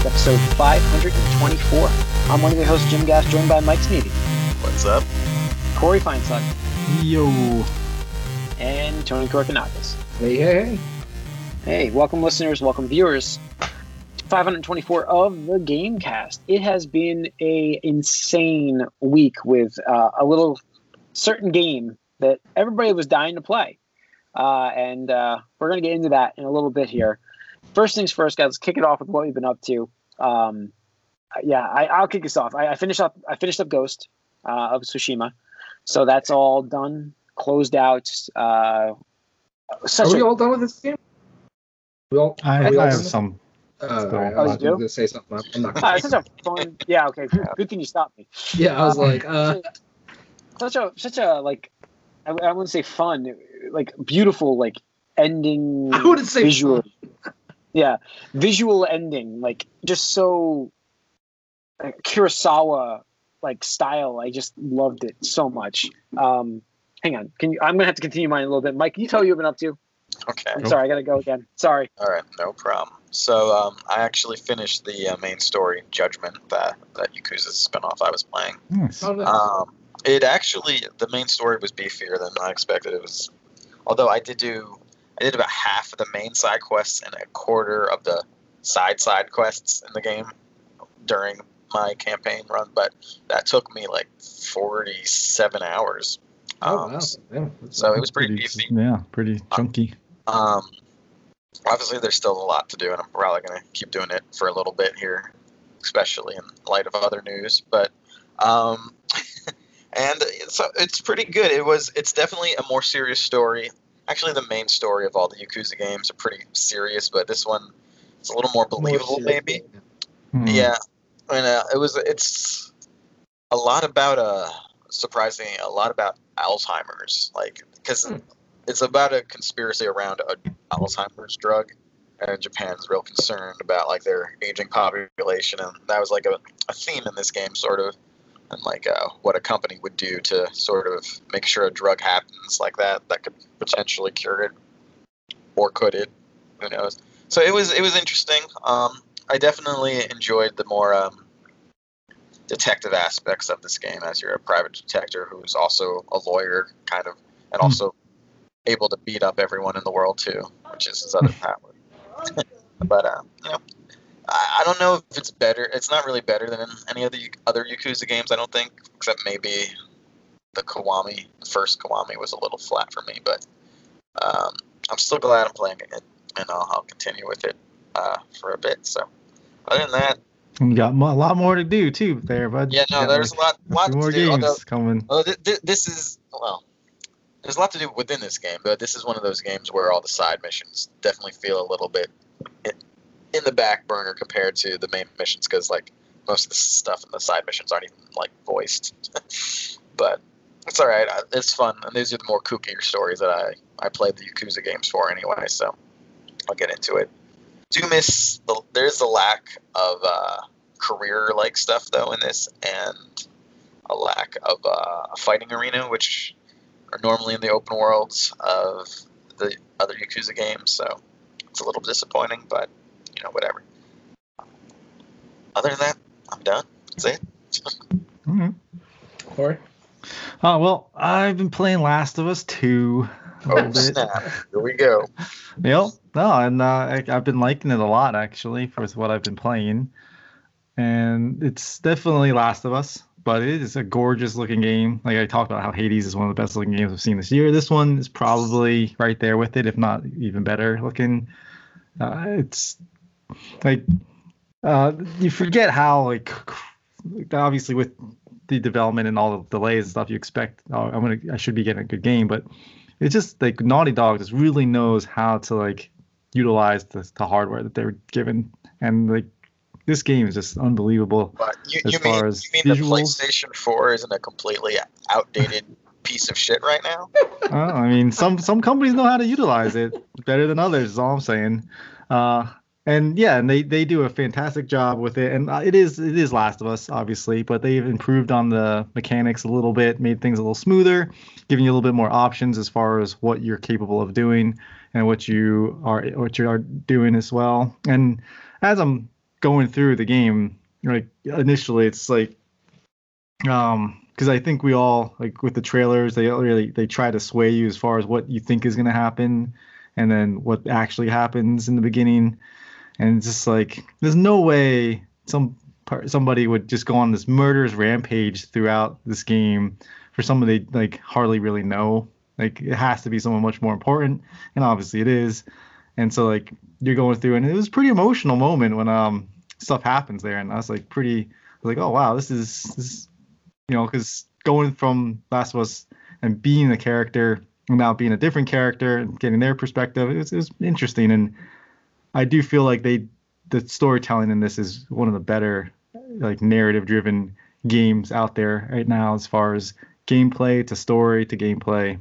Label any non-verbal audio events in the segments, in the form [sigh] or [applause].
Gamecast, episode 524. I'm one of your hosts, Jim Gass, joined by Mike Sneedy, What's up? Corey Feinstein, Yo. and Tony Korkanakis. Hey, hey, hey. Hey, welcome listeners, welcome viewers. 524 of the Gamecast. It has been a insane week with uh, a little certain game that everybody was dying to play. Uh, and uh, we're going to get into that in a little bit here. First things first, guys, let's kick it off with what we've been up to. Um, yeah, I, I'll kick us off. I, I finished up. I finished up Ghost uh, of Tsushima, so that's all done, closed out. Uh, such Are we a- all done with this game? We all, I, are we all have done? some. Uh, all right, Oh, I you was do? going to say something. I'm- I'm not Ah, going it's such a fun. Yeah, okay. Good, good thing you stopped me. [laughs] Yeah, I was like, uh, Such a such a like. I, I wouldn't say fun, like beautiful, like ending. [laughs] I wouldn't say visual. Yeah, visual ending, like just so like, Kurosawa like style. I just loved it so much. Um, hang on, can you? I'm gonna have to continue mine a little bit. Mike, can you tell what you've been up to? Okay. I'm sorry, I gotta go again. Sorry. All right, no problem. So um, I actually finished the uh, main story, Judgment, that that Yakuza spinoff I was playing. Nice. oh, no. Um, it actually the main story was beefier than I expected. It was, although I did do I did about half of the main side quests and a quarter of the side side quests in the game during my campaign run, but that took me like forty seven hours. oh, Um, wow. Yeah, So it was pretty beefy. Yeah, pretty chunky. Um, obviously, there's still a lot to do, and I'm probably going to keep doing it for a little bit here, especially in light of other news. But, um, [laughs] and so it's pretty good. It was. It's definitely a more serious story. Actually, the main story of all the Yakuza games are pretty serious, but this one is a little more More believable, serious. maybe. Hmm. Yeah, and uh, it was. It's a lot about uh surprisingly a lot about Alzheimer's, like because Hmm. it's about a conspiracy around a Alzheimer's drug, and Japan's real concerned about like their aging population, and that was like a, a theme in this game, sort of, and like uh, what a company would do to sort of make sure a drug happens like that that could potentially cure it, or could it? Who knows? So it was it was interesting. Um, I definitely enjoyed the more um, detective aspects of this game, as you're a private detective who's also a lawyer, kind of, and Hmm. also able to beat up everyone in the world too, which is his other [laughs] power. [laughs] but uh, you know, I, I don't know if it's better. It's not really better than any of the other Yakuza games, I don't think, except maybe the Kiwami. The first Kiwami was a little flat for me, but um, I'm still glad I'm playing it, and I'll, I'll continue with it uh, for a bit. So, other than that, you got a lot more to do too there, bud. yeah, no, there's a like, lot, a lot to more do. games Although, coming. th- this is well, there's a lot to do within this game, but this is one of those games where all the side missions definitely feel a little bit in, the back burner compared to the main missions because like most of the stuff in the side missions aren't even like voiced. [laughs] but it's all right. It's fun, and these are the more kookier stories that I I played the Yakuza games for anyway. So I'll get into it. Do miss the there's the lack of uh, career like stuff though in this, and a lack of uh, a fighting arena, which are normally in the open worlds of the other Yakuza games. So it's a little disappointing, but you know whatever. Other than that, I'm done. That's it. [laughs] Mhm. Corey? Oh well, I've been playing Last of Us 2 a Oh snap! Here we go. [laughs] Yep. No, and uh, I, I've been liking it a lot actually for what I've been playing, and it's definitely Last of Us. But it is a gorgeous looking game. Like I talked about how Hades is one of the best looking games I've seen this year. This one is probably right there with it, if not even better looking. Uh, it's like uh, you forget how like obviously with the development and all the delays and stuff you expect. Oh, I'm gonna I should be getting a good game, but it's just like Naughty Dog just really knows how to like utilize the, the hardware that they're given, and like this game is just unbelievable. But you, As you far mean as you mean the? PlayStation 4 isn't a completely outdated [laughs] piece of shit right now? Uh, I mean, some some companies know how to utilize it better than others. Is all I'm saying. Uh, and yeah, and they, they do a fantastic job with it. And uh, it is it is Last of Us, obviously, but they've improved on the mechanics a little bit, made things a little smoother, giving you a little bit more options as far as what you're capable of doing and what you are what you are doing as well. And as I'm going through the game, like initially, it's like, um, because I think we all like with the trailers, they really they try to sway you as far as what you think is gonna happen, and then what actually happens in the beginning, and it's just like there's no way some part somebody would just go on this murderous rampage throughout this game for somebody like hardly really know. Like it has to be someone much more important, and obviously it is. And so like you're going through, and it was pretty emotional moment when um stuff happens there, and I was like pretty I was like, oh wow, this is this you know, because going from Last of Us and being a character and now being a different character and getting their perspective, it was, it was interesting. And I do feel like they, the storytelling in this is one of the better, like narrative driven games out there right now as far as gameplay to story to gameplay.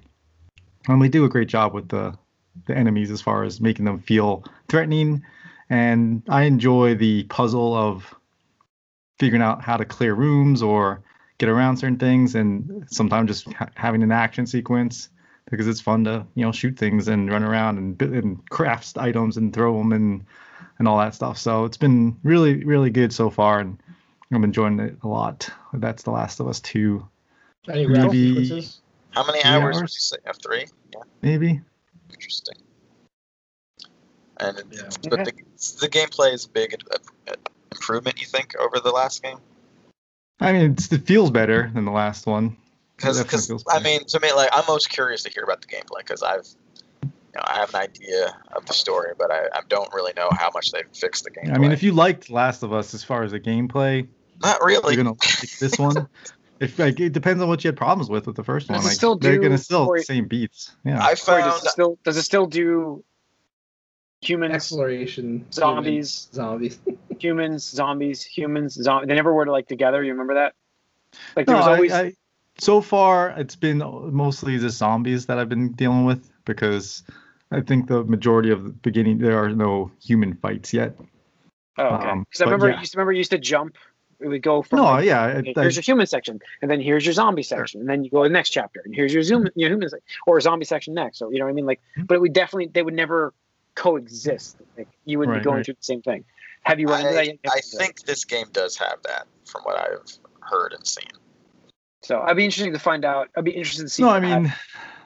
And they do a great job with the, the enemies as far as making them feel threatening. And I enjoy the puzzle of figuring out how to clear rooms or get around certain things and sometimes just ha- having an action sequence because it's fun to you know shoot things and run around and, and craft items and throw them and and all that stuff so it's been really really good so far and i'm enjoying it a lot that's the last of us 2 Any Maybe- sequences? How many Three hours would hours? you say? Have three? Yeah, maybe interesting. And it- Yeah. but the, the gameplay is a big uh, uh, improvement. You think over the last game? i mean it's, it feels better than the last one Because Definitely feels I mean, to me, like I'm most curious to hear about the gameplay because I've, you know, I have an idea of the story, but I, I don't really know how much they've fixed the gameplay. i mean if you liked last of us as far as the gameplay not really, you're gonna like this one [laughs] if like it depends on what you had problems with with the first Does one it like still they're gonna still story- the same beats yeah I Corey, found does it still does it still do humans, Exploration. zombies, human, Zombies. [laughs] humans, zombies, humans, zombies? They never were like together. You remember that? Like there No, was I- always I, so far it's been mostly the zombies that I've been dealing with because I think the majority of the beginning there are no human fights yet. oh okay. um, Because I remember yeah. you used to remember you used to jump. It would go from No, like, yeah, okay, I, I, here's your human section, and then here's your zombie section, and then you go to the next chapter, and here's your zoom, your human section, or zombie section next. So you know what I mean? Like, Mhm. but it would definitely they would never coexist. Like you would be going right. through the same thing. Have you run into that? I, yet? I think this game does have that, from what I've heard and seen. So. I'd be interested to find out. I'd be interested to see. no, I how- mean,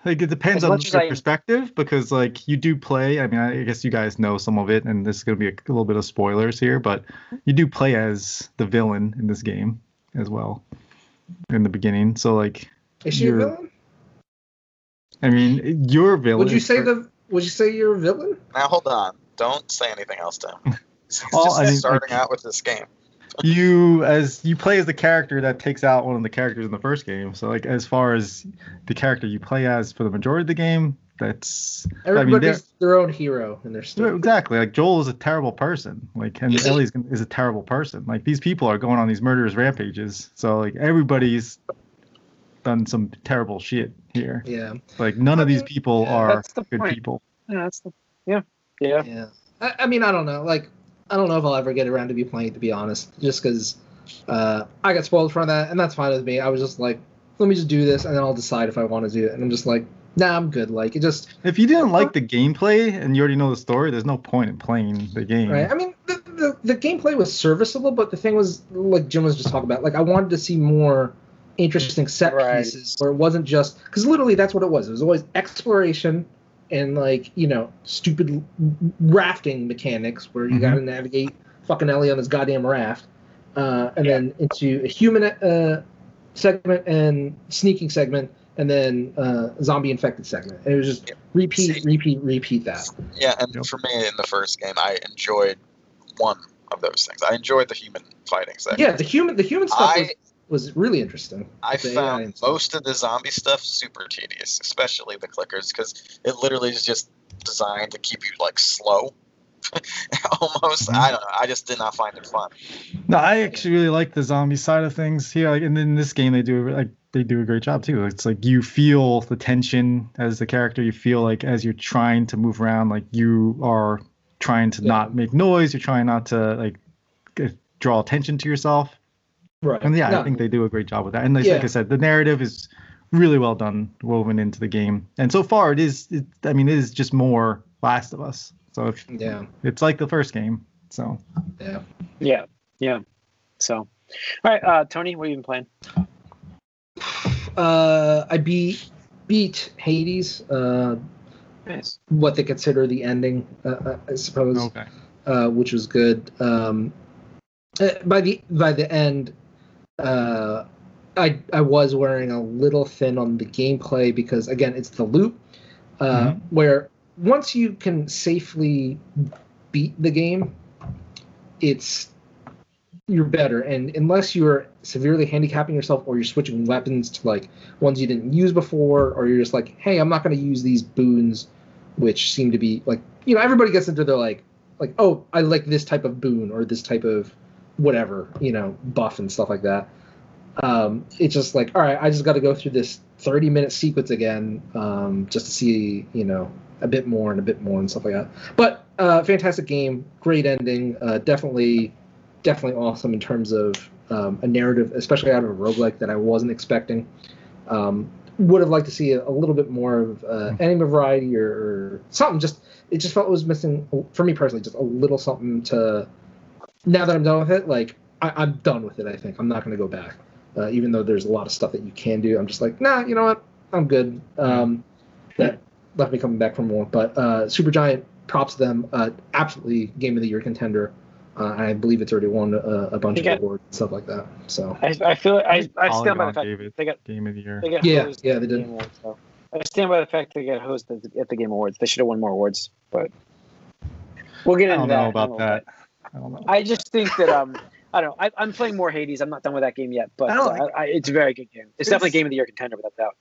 like it depends As on much as your I- perspective because like you do play. I mean, I guess you guys know some of it, and this is gonna be a, a little bit of spoilers here, but you do play as the villain in this game as well in the beginning. So like, Is she a villain? I mean, your villain. Would you say per- the? Would you say you're a villain? Now hold on, don't say anything else, Tim. [laughs] He's Well, just I mean, starting like- out with this game. You as you play as the character that takes out one of the characters in the first game. So like as far as the character you play as for the majority of the game, that's Everybody's their own hero in their story. exactly like Joel is a terrible person. Like and Is he? Ellie's is a terrible person. Like these people are going on these murderous rampages. So like everybody's done some terrible shit here. Yeah. Like none of these people yeah, are the good point. people. Yeah, that's the yeah yeah. Yeah. I, I mean, I don't know. Like, I don't know if I'll ever get around to be playing it, to be honest. Just because uh, I got spoiled for that, and that's fine with me. I was just like, let me just do this, and then I'll decide if I want to do it. And I'm just like, nah, I'm good. Like, it just If you didn't like the gameplay and you already know the story, there's no point in playing the game. right. I mean, the, the the gameplay was serviceable, but the thing was, like Jim was just talking about, like I wanted to see more interesting set Right. pieces where it wasn't just because literally that's what it was. It was always exploration and like you know stupid rafting mechanics where you Mhm. got to navigate fucking Ellie on this goddamn raft, uh, and then into a human uh, segment and sneaking segment, and then uh, zombie infected segment. And it was just Yeah. repeat, See- repeat, repeat that. Yeah, and Yep. for me in the first game, I enjoyed one of those things. I enjoyed the human fighting section. Yeah, the human, the human stuff I was really interesting. I The AI found most of the zombie stuff super tedious, especially the clickers, because it literally is just designed to keep you like slow. [laughs] Almost. I mm-hmm. don't know. I just did not find it fun. No, I actually really like the zombie side of things here. Like, and in this game, they do like they do a great job too. It's like you feel the tension as the character. You feel like as you're trying to move around, like you are trying to Yeah. not make noise. You're trying not to like draw attention to yourself. Right. And yeah, No, I think they do a great job with that. And like, Yeah. like I said, the narrative is really well done, woven into the game. And so far, it is. It, I mean, it is just more Last of Us. So if Yeah. it's like the first game. So Yeah. Yeah, yeah. So, all right, uh, Tony, what have you been playing? Uh, I beat beat Hades. Uh, Nice. what they consider the ending, uh, uh, I suppose, okay. uh, which was good. Um, uh, by the by the end, uh, I I was wearing a little thin on the gameplay because again, it's the loop uh, Mhm. where once you can safely beat the game, it's you're better. And unless you're severely handicapping yourself or you're switching weapons to like ones you didn't use before, or you're just like, hey, I'm not going to use these boons, which seem to be like, you know, everybody gets into their like, like, oh, I like this type of boon or this type of whatever, you know, buff and stuff like that. Um, it's just like, all right, I just got to go through this 30 minute sequence again, um, just to see, you know, a bit more and a bit more and stuff like that. But uh, fantastic game, great ending, uh, definitely, definitely awesome in terms of um, a narrative, especially out of a roguelike that I wasn't expecting. Um, would have liked to see a, a little bit more of uh, anime variety or, or something. Just it just felt it was missing for me personally, just a little something to. Now that I'm done with it, like I, I'm done with it. I think I'm not going to go back, uh, even though there's a lot of stuff that you can do. I'm just like, nah, you know what? I'm good. Um, that left me coming back for more. But uh, Supergiant, props to them. Uh, absolutely game of the year contender. Uh, I believe it's already won a, a bunch You got- of awards and stuff like that. So I, I feel I, I stand by the fact gave it they got Game of the Year. they got Yeah, yeah, they did. Game Awards, so. I stand by the fact they got hosted at the, at the Game Awards. They should have won more awards, but we'll get into I into don't that. know about little that. Bit. I don't know. I just think that um I don't know. I, I'm playing more Hades. I'm not done with that game yet, but I uh, don't like- I, it's a very good game. It's, It's- definitely game of the year contender without doubt.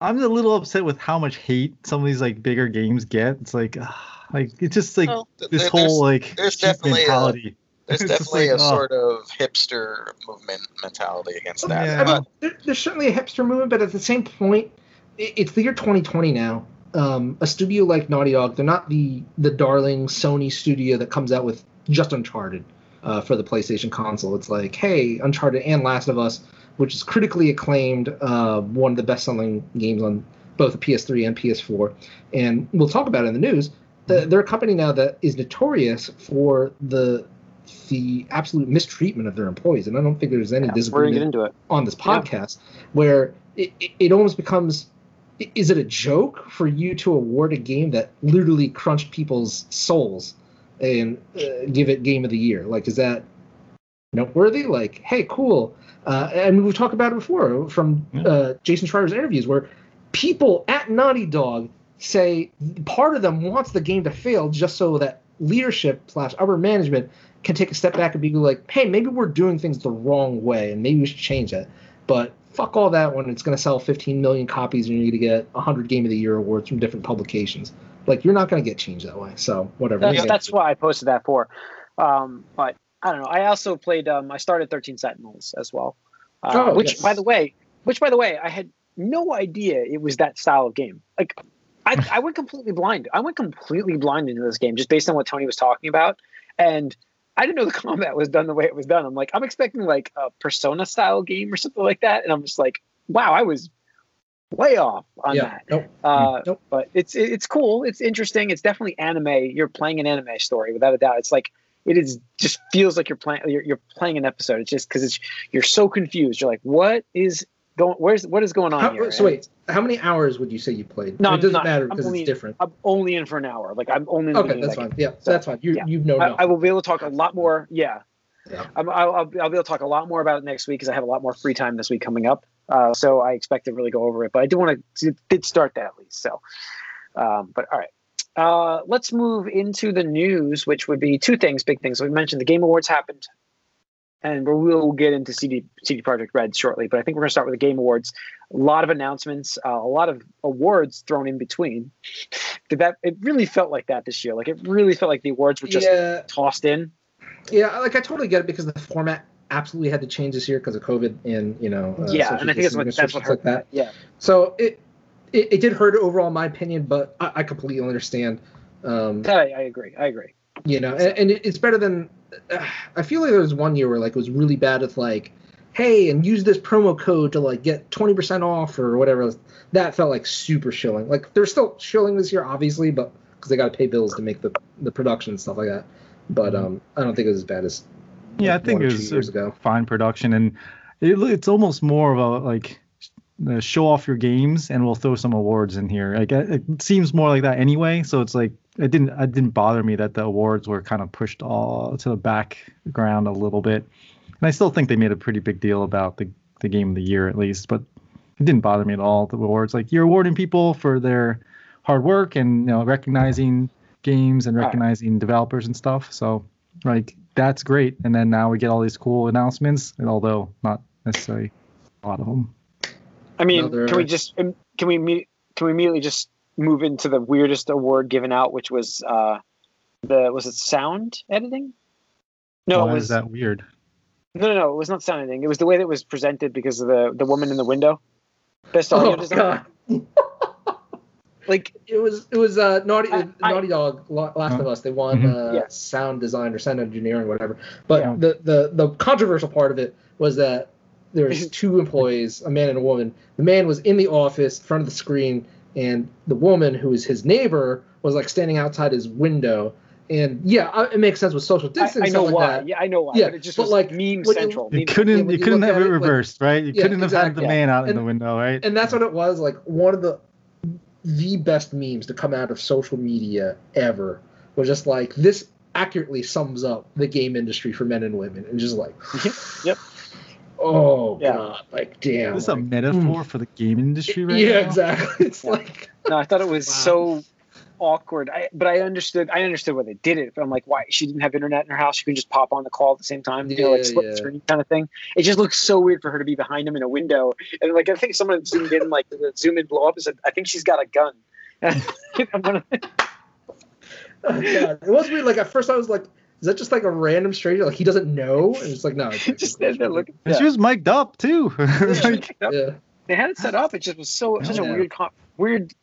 I'm a little upset with how much hate some of these like bigger games get. It's like, ah, like it's just like Well, this there- whole like there's cheap definitely a- mentality. There's [laughs] It's just definitely like, a oh. sort of hipster movement mentality against that. Yeah. I mean, there, there's certainly a hipster movement, but at the same point, i it's the year 2020 now. Um, a studio like Naughty Dog, they're not the the darling Sony studio that comes out with just Uncharted uh, for the PlayStation console. It's like, hey, Uncharted and Last of Us, which is critically acclaimed, uh, one of the best-selling games on both the PS3 and PS4, and we'll talk about it in the news. The, they're a company now that is notorious for the the absolute mistreatment of their employees, and I don't think there's any Yeah, disagreement on this Yeah. podcast where it, it, it almost becomes is it a joke for you to award a game that literally crunched people's souls and uh, give it game of the year like is that noteworthy like hey cool uh, and we've talked about it before from Yeah. uh, jason schreier's interviews where people at naughty dog say part of them wants the game to fail just so that leadership slash upper management can take a step back and be like, hey, maybe we're doing things the wrong way and maybe we should change that. But fuck all that when it's going to sell 15 million copies and you're going to get 100 Game of the Year awards from different publications. Like, you're not going to get changed that way. So, whatever. That's, Yeah. that's why I posted that for. Um, but I don't know. I also played. Um, I started 13 Sentinels as well. Uh, Oh, which, yes. by the way, which by the way, I had no idea it was that style of game. Like, I, [laughs] I went completely blind. I went completely blind into this game just based on what Tony was talking about, and I didn't know the [laughs] combat was done the way it was done. I'm like, I'm expecting like a Persona style game or something like that, and I'm just like, wow, I was way off on yeah. that. Nope. Uh, Nope. but it's it's cool. It's interesting. It's definitely anime. You're playing an anime story without a doubt. It's like it is just feels like you're playing you're, you're playing an episode. It's just because it's you're so confused. You're like, what is going? Where's what is going on How, here? so, wait, how many hours would you say you played? No, it doesn't not- matter because only- it's different. I'm only in for an hour. Like I'm only in Okay, that's fine. Yeah, so that's fine. You, yeah. You've known I. I will be able to talk a lot more. Yeah, Yeah. I'm, I'll, I'll, I'll be able to talk a lot more about it next week because I have a lot more free time this week coming up. Uh, so I expect to really go over it. But I do want to did start that at least. So, um, but all right. Uh, let's move into the news, which would be two things, big things. We mentioned the Game Awards happened, and we'll, get into CD CD Projekt Red shortly. But I think we're going to start with the Game Awards. A lot of announcements, uh, a lot of awards thrown in between. Did that? It really felt like that this year. Like it really felt like the awards were just yeah, tossed in. yeah, like I totally get it because the format absolutely had to change this year because of COVID and you know. uh, yeah, and I think distancing that's what hurt like that. Yeah, So it, it it did hurt overall, my opinion, but I, I completely understand. Um, I, I agree. I agree. you know, and, and it's better than. Uh, I feel like there was one year where like it was really bad with like, hey, and use this promo code to like get twenty percent off or whatever. That felt like super shilling. Like they're still shilling this year, obviously, but because they got to pay bills to make the the production and stuff like that. but um, I don't think it was as bad as Yeah, I think it was years a ago. fine production, and it, it's almost more of a like uh, show off your games, and we'll throw some awards in here. Like it, it seems more like that anyway. So it's like it didn't it didn't bother me that the awards were kind of pushed all to the background a little bit, and I still think they made a pretty big deal about the the game of the year at least, but it didn't bother me at all. The awards like you're awarding people for their hard work and you know recognizing games and recognizing developers and stuff. So like that's great. And then now we get all these cool announcements, and although not necessarily a lot of them. I mean, Another- can we just can we can we immediately just move into the weirdest award given out, which was uh, the was it sound editing? No, Why it is was that weird? no, no, no. It was not sound editing. It was the way that it was presented because of the the woman in the window. Best audio Oh design. [laughs] god, Like it was it was uh, Naughty I- I- Naughty Dog Last Huh? of Us. They won Mhm. uh, Yes. sound design or sound engineering, whatever. But Yeah. the, the the controversial part of it was that there's [laughs] two employees, a man and a woman. The man was in the office, in front of the screen, and the woman, who was his neighbor, was like standing outside his window. And yeah, it makes sense with social distancing. I and know like why. that. Yeah, I know why. Yeah, but it just but, was like, meme when you- central. You couldn't when you you couldn't look have it it, like- reversed, right? You Yeah, couldn't have had the man out in the window, right? and that's what it was like one of the the best memes to come out of social media ever was just like this accurately sums up the game industry for men and women and just like [laughs] Yep. oh Yeah. god like damn This is a like, metaphor hmm. for the game industry right yeah now. exactly [laughs] it's Yeah. like No, I thought it was Wow. so awkward. I, but I understood. I understood why they did it. But I'm like, why she didn't have internet in her house? She could just pop on the call at the same time. You know, like split yeah. the screen kind of thing. It just looks so weird for her to be behind him in a window. And like, I think someone zoomed in, like the zoom in blow up and said, I think she's got a gun. [laughs] Oh, it was weird like at first i was like is that just like a random stranger like he doesn't know and it's like no it's [laughs] just stand there looking. Yeah. she was mic'd up too. [laughs] like, yeah They had it set up. It just was so such a weird, weird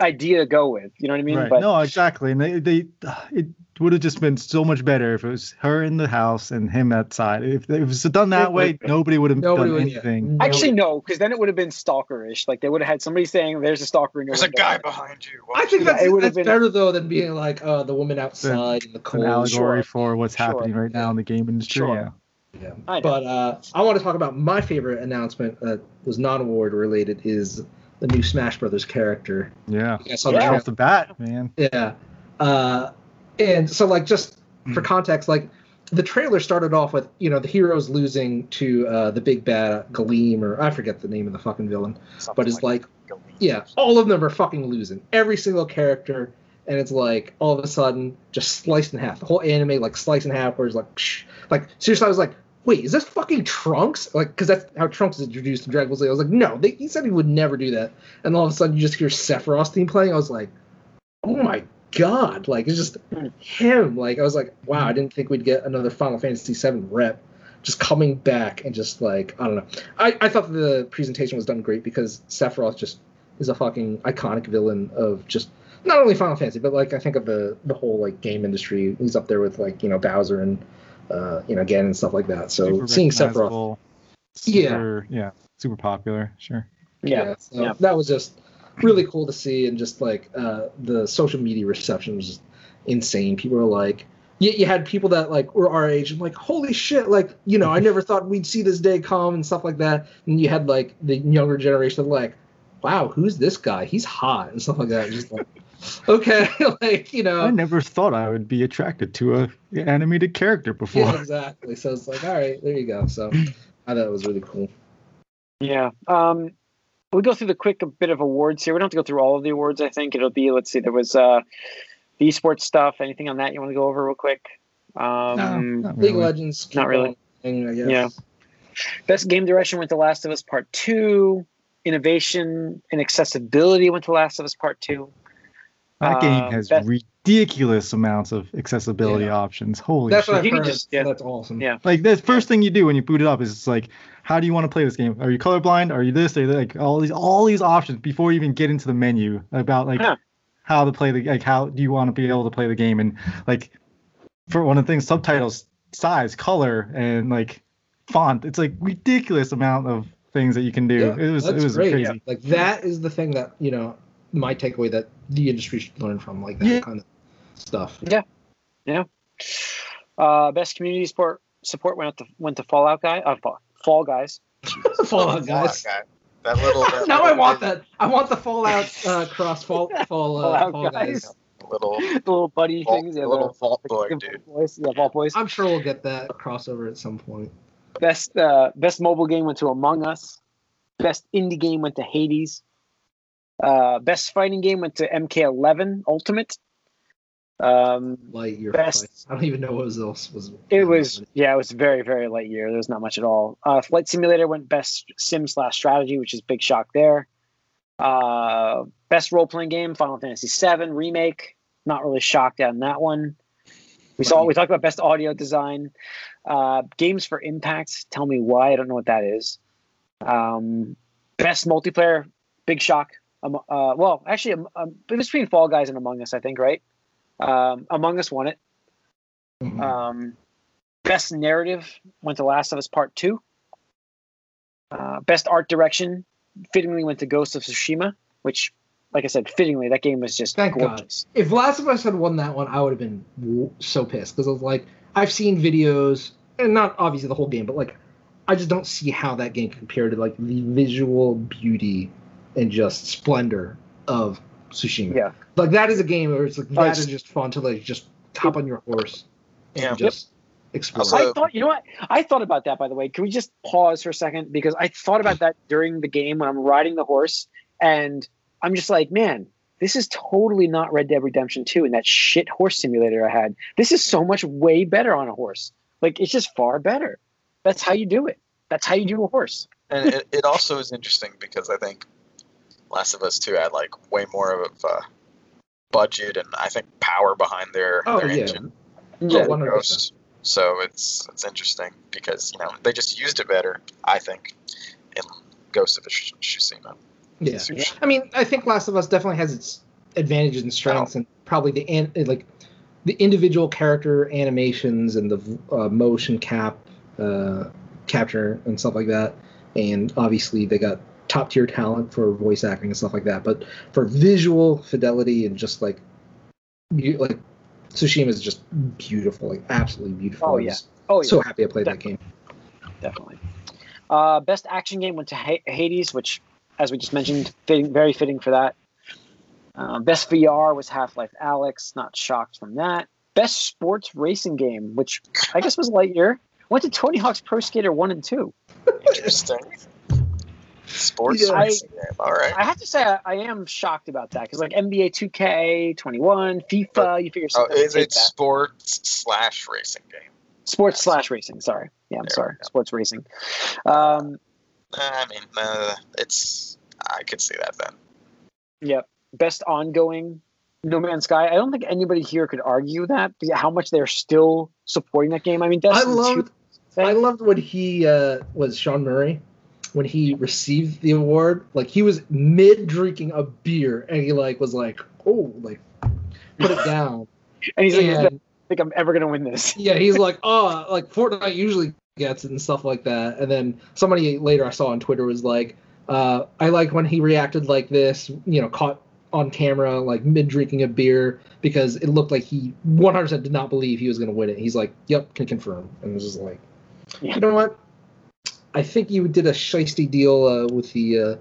idea to go with. You know what I mean? right. But no, exactly. And they, they it would have just been so much better if it was her in the house and him outside. If, if it was done that way, nobody would have nobody done would yeah. anything. Nobody- actually, no, because then it would have been stalkerish. Like they would have had somebody saying, "There's a stalker in your There's a guy behind you. I think Yeah, that's, it would have that's been- better though than being like uh, the woman outside in the cold. An cold. allegory sure. for what's Sure. happening right now in the game industry. Sure. Yeah. Yeah. I. But uh, I want to talk about my favorite announcement that was non-award related is the new Smash Brothers character. Yeah. You guys saw Yeah. the Right off the bat, man. Yeah. Uh, and so like just for Hmm. context, like the trailer started off with you know the heroes losing to uh, the big bad Galeem or I forget the name of the fucking villain, Something but it's like Galeem. yeah, all of them are fucking losing. Every single character, and it's like all of a sudden just sliced in half. The whole anime like sliced in half, where it's like, psh, like seriously, I was like, wait, is this fucking Trunks? Like, because that's how Trunks is introduced in Dragon Ball Z. I was like, no, they, he said he would never do that. And all of a sudden, you just hear Sephiroth's theme playing. I was like, oh my god, like it's just him. Like I was like, wow, I didn't think we'd get another Final Fantasy VII rep. Just coming back and just like I don't know. I, I thought the presentation was done great because Sephiroth just is a fucking iconic villain of just not only Final Fantasy, but like I think of the the whole like game industry. He's up there with like you know Bowser and uh, you know again and stuff like that. So Super seeing Sephiroth, recognizable, Yeah. yeah, super popular. Sure. yeah, so yeah. that was just really cool to see, and just like uh, the social media reception was just insane. People were like. You, you had people that like were our age and like holy shit like you know I never thought we'd see this day come and stuff like that and you had like the younger generation like wow who's this guy he's hot and stuff like that just like [laughs] okay [laughs] like you know I never thought I would be attracted to a animated character before. Yeah, [laughs] exactly. So it's like, all right, there you go. So I thought it was really cool. Yeah. Um, we'll go through the quick bit of awards here. We don't have to go through all of the awards. I think it'll be. Let's see. There was uh, the esports stuff. Anything on that you want to go over real quick? Um, Not League of really. Legends, Not really. thing, I guess. Yeah. Best game direction went to Last of Us Part Two. Innovation and accessibility went to Last of Us Part Two. That game Um, has that- ridiculous amounts of accessibility Yeah. options. Holy That's shit! what I've You can heard. just- yeah. That's awesome. Yeah. Like the first thing you do when you boot it up is it's like, how do you want to play this game? Are you colorblind? Are you this? Are you like all these all these options before you even get into the menu about like Yeah. how to play the like how do you want to be able to play the game and like for one of the things subtitles size color and like font it's like ridiculous amount of things that you can do Yeah, it was it that's was great. crazy Like that is the thing that you know my takeaway that the industry should learn from, like that Yeah. kind of stuff. Yeah, yeah. Uh, best community support support went to went to Fallout guy. Uh, Fall, Fall Guys. [laughs] Fallout guys. guy. That little. That [laughs] now I want that. I want the Fallout uh, cross fall [laughs] fall, uh, Fallout fall guys. guys. Little. The little buddy Vault, things. Yeah, little the, vault boy, the dude. Vault Boys. Yeah, Vault Boys. I'm sure we'll get that crossover at some point. Best uh, best mobile game went to Among Us. Best indie game went to Hades. Uh, best fighting game went to MK11 Ultimate. Um, Light year Best-. I don't even know what was else was. it was yeah, it was very very light year. There was not much at all. Uh, Flight Simulator went best sim slash strategy, which is big shock there. Uh, best role playing game Final Fantasy VII remake. Not really shocked on that one. We saw we talked about best audio design. Uh, games for Impact. Tell me why. I don't know what that is. Um, best multiplayer. Big shock. Um, uh, well, actually, um, um, it was between Fall Guys and Among Us. I think right. Um, Among Us won it. Mhm. Um, best narrative went to Last of Us Part Two. Uh, best art direction fittingly went to Ghost of Tsushima, which, like I said, fittingly that game was just Thank God. if Last of Us had won that one, I would have been so pissed because I was like, I've seen videos, and not obviously the whole game, but like, I just don't see how that game compared to like the visual beauty and just splendor of Tsushima. Yeah. like that is a game where it's like Oh, that it's- is just fun to like just hop on your horse and Yeah. just explore. Also- I thought, you know what? I thought about that, by the way. Can we just pause for a second? Because I thought about that during the game when I'm riding the horse, and I'm just like, man, this is totally not Red Dead Redemption 2 and that shit horse simulator I had. This is so much way better on a horse. Like, it's just far better. That's how you do it. That's how you do a horse. And it, it also is interesting because I think Last of Us 2 had like way more of a budget and I think power behind their, Oh, their yeah. engine. Yeah, than 100%. Ghost. So it's it's interesting because you know they just used it better, I think, in Ghost of Tsush- Tsushima. Yeah. Tsushima. I mean, I think Last of Us definitely has its advantages and strengths, and probably the an, like the individual character animations and the uh, motion cap uh, capture and stuff like that. And obviously, they got top tier talent for voice acting and stuff like that. But for visual fidelity and just like you like Tsushima is just beautiful, like absolutely beautiful. Oh, I was yeah. Oh, yeah. so happy I played that game. definitely. Uh, best action game went to Ha- Hades, which, as we just mentioned, fitting, very fitting for that. Uh, best VR was Half Life Alyx. Not shocked from that. Best sports racing game, which I guess was Lightyear, went to Tony Hawk's Pro Skater One and Two. Interesting. Sports Yeah. racing game. All right. I have to say, I, I am shocked about that because like NBA 2K, 21, FIFA, you figure Oh, something. is take it that. sports slash racing game? sports slash racing? Sorry, yeah, I'm There sorry, sports racing. Um, I mean, uh, it's I could see that then. Yep. Best ongoing No Man's Sky. I don't think anybody here could argue that how much they're still supporting that game. I mean, I Destiny 2 loved I loved when he uh, was Sean Murray when he received the award. Like he was mid drinking a beer and he like was like, oh, like put it [laughs] down. and he's like, I think I'm ever gonna win this. [laughs] yeah, he's like, oh, [laughs] like Fortnite usually gets it and stuff like that. And then somebody later I saw on Twitter was like, uh, I like when he reacted like this, you know, caught on camera like mid drinking a beer because it looked like he 100% did not believe he was going to win it. He's like, yep, can confirm. And it was just like, Yeah. you know what? I think you did a shisty deal uh, with the uh,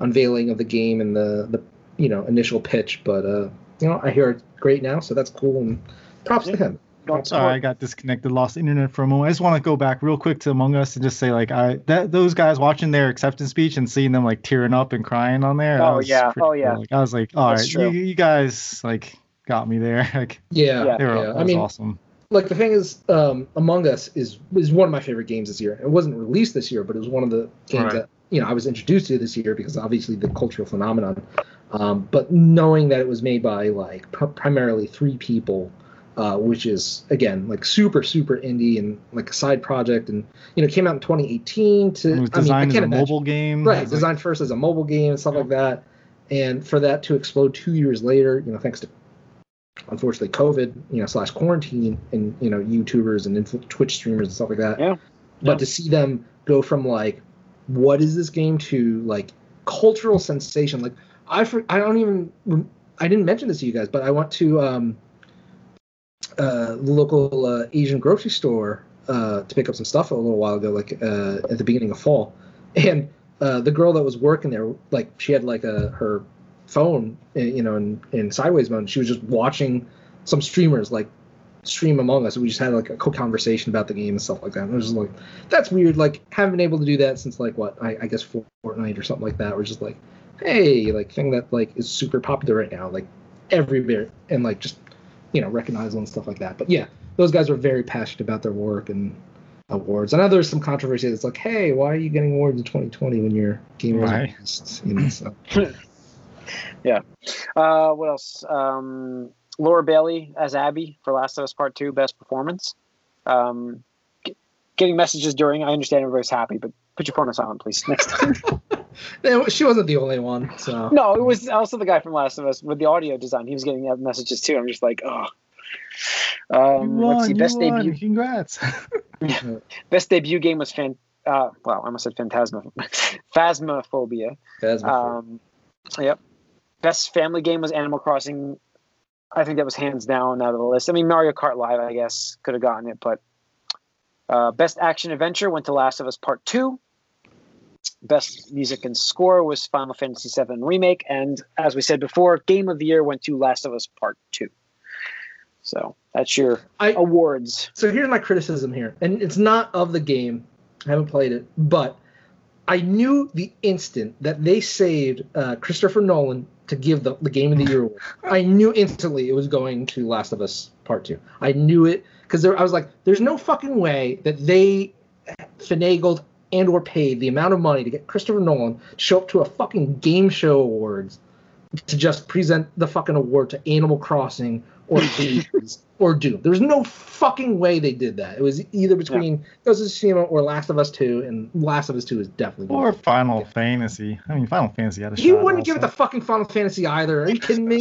unveiling of the game and the the you know initial pitch, but uh, you know I hear it's great now, so that's cool and props to him. Don't Sorry, I got disconnected, lost internet for a moment. I just want to go back real quick to Among Us and just say, like, I that those guys watching their acceptance speech and seeing them like tearing up and crying on there. Oh, yeah. pretty Oh, yeah. Like, I was like, all right, That's you, you guys like got me there. [laughs] Like, Yeah, Yeah. they were, yeah. that I was mean, awesome. Like the thing is, um, Among Us is is one of my favorite games this year. It wasn't released this year, but it was one of the games Right. that you know I was introduced to this year because obviously the cultural phenomenon. Um, but knowing that it was made by like pr- primarily three people, uh, which is again like super super indie and like a side project, and you know came out in 2018. To It was I mean, I designed as a imagine- mobile game. right was, like, designed first as a mobile game and stuff like that and for that to explode two years later you know thanks to unfortunately covid you know slash quarantine and you know youtubers and influ- twitch streamers and stuff like that Yeah. but Yeah. to see them go from like what is this game to like cultural sensation like i for, i don't even i didn't mention this to you guys but i went to um uh, the local uh, Asian grocery store uh, to pick up some stuff a little while ago, like uh, at the beginning of fall, and uh, the girl that was working there, like she had like a her phone, uh, you know, in, in sideways mode. She was just watching some streamers like stream Among Us. We just had like a quick conversation about the game and stuff like that. And I was just like, that's weird. Like haven't been able to do that since like what I, I guess Fortnite or something like that. We're just like, hey, like thing that like is super popular right now, like everywhere, and like just you know recognizable and stuff like that. But yeah, those guys are very passionate about their work and awards. I know there's some controversy. It's like, hey, why are you getting awards in 2020 when your game wasn't Right. released? You know, so [laughs] [laughs] Uh, what else? Um, Laura Bailey as Abby for Last of Us Part Two, best performance. Um, g- getting messages during. I understand everybody's happy, but put your phone on silent, please. Next [laughs] time. She wasn't the only one. So no, it was also the guy from Last of Us with the audio design. He was getting messages too. I'm just like, oh. You Um, let's won, see. you Best won, debut. Congrats. [laughs] Best debut game was fan. Uh, well, I almost said Phantasma. Phasmophobia. my Um, yep. Best family game was Animal Crossing. I think that was hands down out of the list. I mean, Mario Kart Live, I guess, could have gotten it, but uh, best action adventure went to Last of Us Part Two. Best music and score was Final Fantasy VII Remake, and as we said before, Game of the Year went to Last of Us Part Two. So that's your I- awards. So here's my criticism here, and it's not of the game. I haven't played it, but I knew the instant that they saved uh, Christopher Nolan to give the, the Game of the Year award. I knew instantly it was going to Last of Us Part Two. I knew it because I was like, "There's no fucking way that they finagled and or paid the amount of money to get Christopher Nolan to show up to a fucking game show awards to just present the fucking award to Animal Crossing or [laughs] Hades or Doom. There's no fucking way they did that. It was either between Ghost of Tsushima or Last of Us 2, and Last of Us 2 is definitely. or Final Fantasy. I mean, Final Fantasy had a he shot. wouldn't give it the fucking Final Fantasy either. Are you [laughs] kidding me?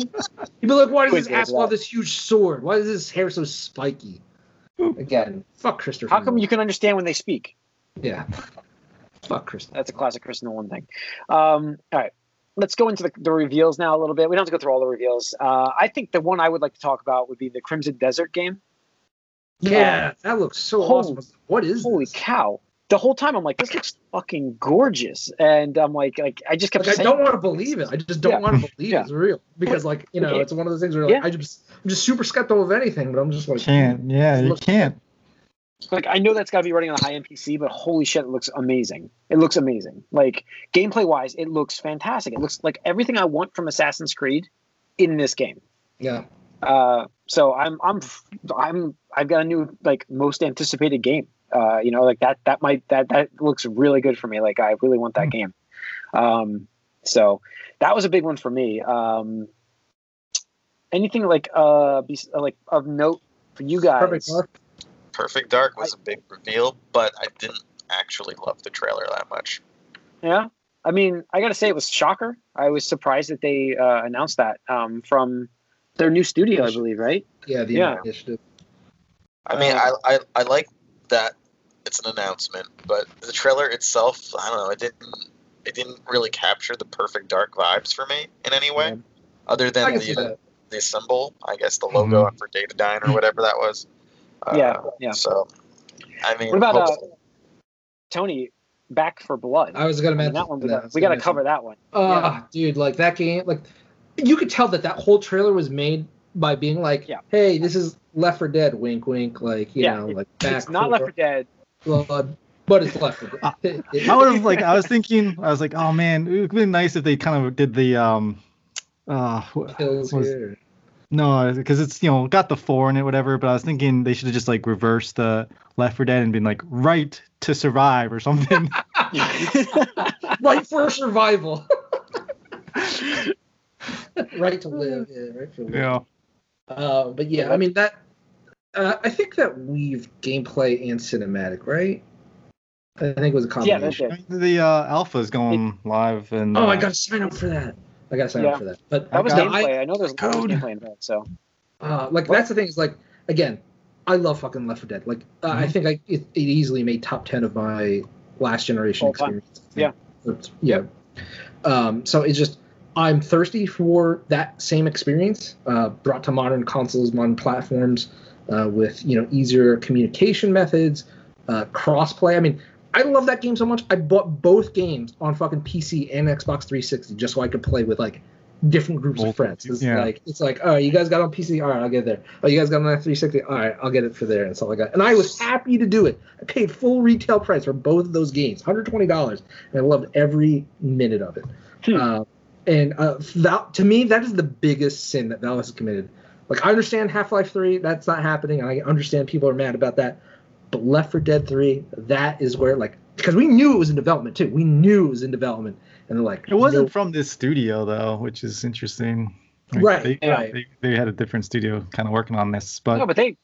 He'd be like, why does Wouldn't this give asshole have this huge sword? Why is his hair so spiky? Again, fuck Christopher. How come Nolan. you can understand when they speak? Yeah. [laughs] Fuck Christopher. That's a classic Chris Nolan thing. Um, all right, let's go into the, the reveals now a little bit. We don't have to go through all the reveals. Uh, I think the one I would like to talk about would be the Crimson Desert game. Yeah, that looks so Holy- awesome. What is Holy this? cow! The whole time I'm like, this looks fucking gorgeous, and I'm like, like I just kept Like, I don't want to believe it. I just don't Yeah. want to [laughs] believe Yeah. it's real because, like, you know, it's one of those things where like, Yeah. I just, I'm just super skeptical of anything, but I'm just like, Can't. Yeah, you can't. Like I know that's got to be running on a high end PC, but holy shit, it looks amazing. It looks amazing. Like gameplay wise, it looks fantastic. It looks like everything I want from Assassin's Creed in this game. yeah, Uh, so I'm I'm I'm I've got a new like most anticipated game. Uh, you know, like that that might that that looks really good for me. Like I really want that game. Um, so that was a big one for me. Um, anything like uh be, like of note for you guys? perfect. Dark. Perfect Dark was a big reveal, but I didn't actually love the trailer that much. Yeah. I mean, I got to say it was shocker. I was surprised that they uh, announced that um, from their new studio, I believe, right? Yeah, the Yeah. initiative. I mean, Uh, I, I I like that it's an announcement, but the trailer itself, I don't know, it didn't it didn't really capture the Perfect Dark vibes for me in any way, Yeah. other than the the symbol, I guess the logo for Datadyne or whatever that was. Uh, Yeah, yeah. So, I mean, What about, uh, Tony, Back 4 Blood. I was gonna I mean, mention that one. We that. Got, was we got gonna cover that one. Ah, dude, like that game, like you could tell that that whole trailer was made by being like, Yeah. hey, this is Left 4 Dead, wink, wink, like you Yeah, know, like back It's not Left 4 Dead. Blood, but it's Left 4 Dead. [laughs] I was like, I was thinking, I was like, oh man, it would have been nice if they kind of did the um, uh, Kills was- here. No, because it's you know got the four in it, whatever. But I was thinking they should have just like reversed the Left 4 Dead and been like right to survive or something. [laughs] [laughs] right for survival. right to live. Yeah, right to live. yeah. Uh, but yeah, I mean that. Uh, I think that we've gameplay and cinematic, right? I think it was a combination. it. The uh, alpha is going live and. oh, uh, I gotta sign up for that. I gotta sign Yeah. up for that. But That was got- gameplay. I, know there's, there was code. gameplay involved. So uh, like that's the thing is like again, I love fucking Left 4 Dead. Like uh, I Mhm. think I it, it easily made top ten of my last generation All time. experience. Yeah. It's- yeah. Um, so it's just I'm thirsty for that same experience uh, brought to modern consoles, modern platforms, uh, with you know easier communication methods, uh, crossplay. I mean, I love that game so much. I bought both games on fucking PC and Xbox 360 just so I could play with like different groups of friends. It's yeah. like it's like, oh, you guys got on PC, all right, I'll get it there. Oh, you guys got on that 360, all right, I'll get it for there and stuff like that. And I was happy to do it. I paid full retail price for both of those games, $120, and I loved every minute of it. Hmm. Uh, and uh, that to me, that is the biggest sin that Valve has committed. Like I understand Half Life Three, that's not happening, and I understand people are mad about that. But Left 4 Dead 3, that is where like because we knew it was in development too. We knew it was in development, and they're like, It wasn't "Nope." from this studio though, which is interesting. Right, They, right. they, they had a different studio kind of working on this, but no, but they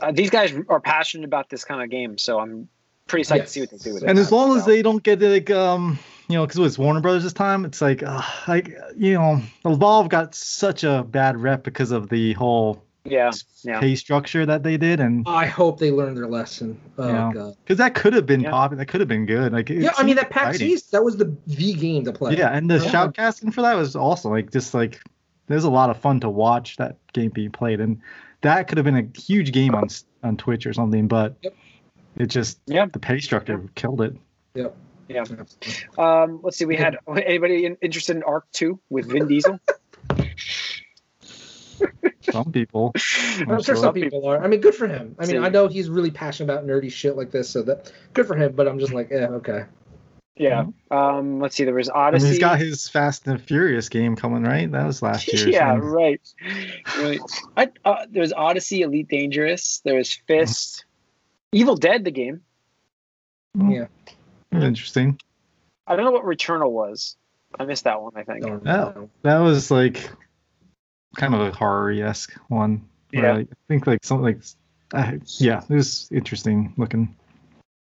uh, these guys are passionate about this kind of game, so I'm pretty psyched to see what they do with it. and as long as they don't get like um you know because it was warner brothers this time it's like uh, like you know evolve got such a bad rep because of the whole yeah, yeah. pay structure that they did and I hope they learned their lesson. Oh Yeah. god. because that could have been Yeah. popular that could have been good like Yeah, I mean that PAX exciting. East, that was the the game to play. yeah and the Yeah. shoutcasting for that was also like just like there's a lot of fun to watch that game being played and that could have been a huge game on on twitch or something but Yep. it just Yeah. the pay structure killed it Yep. Yeah. Um, let's see. We had [laughs] anybody in, interested in Ark Two with Vin Diesel? [laughs] some people [laughs] I'm I'm sure sure. some people are. I mean, good for him. I mean, See. I know he's really passionate about nerdy shit like this, so that good for him. But I'm just like, yeah, okay. Yeah. Um, let's see. There was I mean, Odyssey. he's got his Fast and Furious game coming, right? That was last year. [laughs] yeah, so- right. right. I, uh, there was Odyssey, Elite Dangerous. There was Fist, Evil Dead, the game. Yeah. Interesting. I don't know what Returnal was. I missed that one. I think. Don't Oh. know. That was like kind of a horror esque one. where Yeah. I think like something like, uh, yeah, it was interesting looking.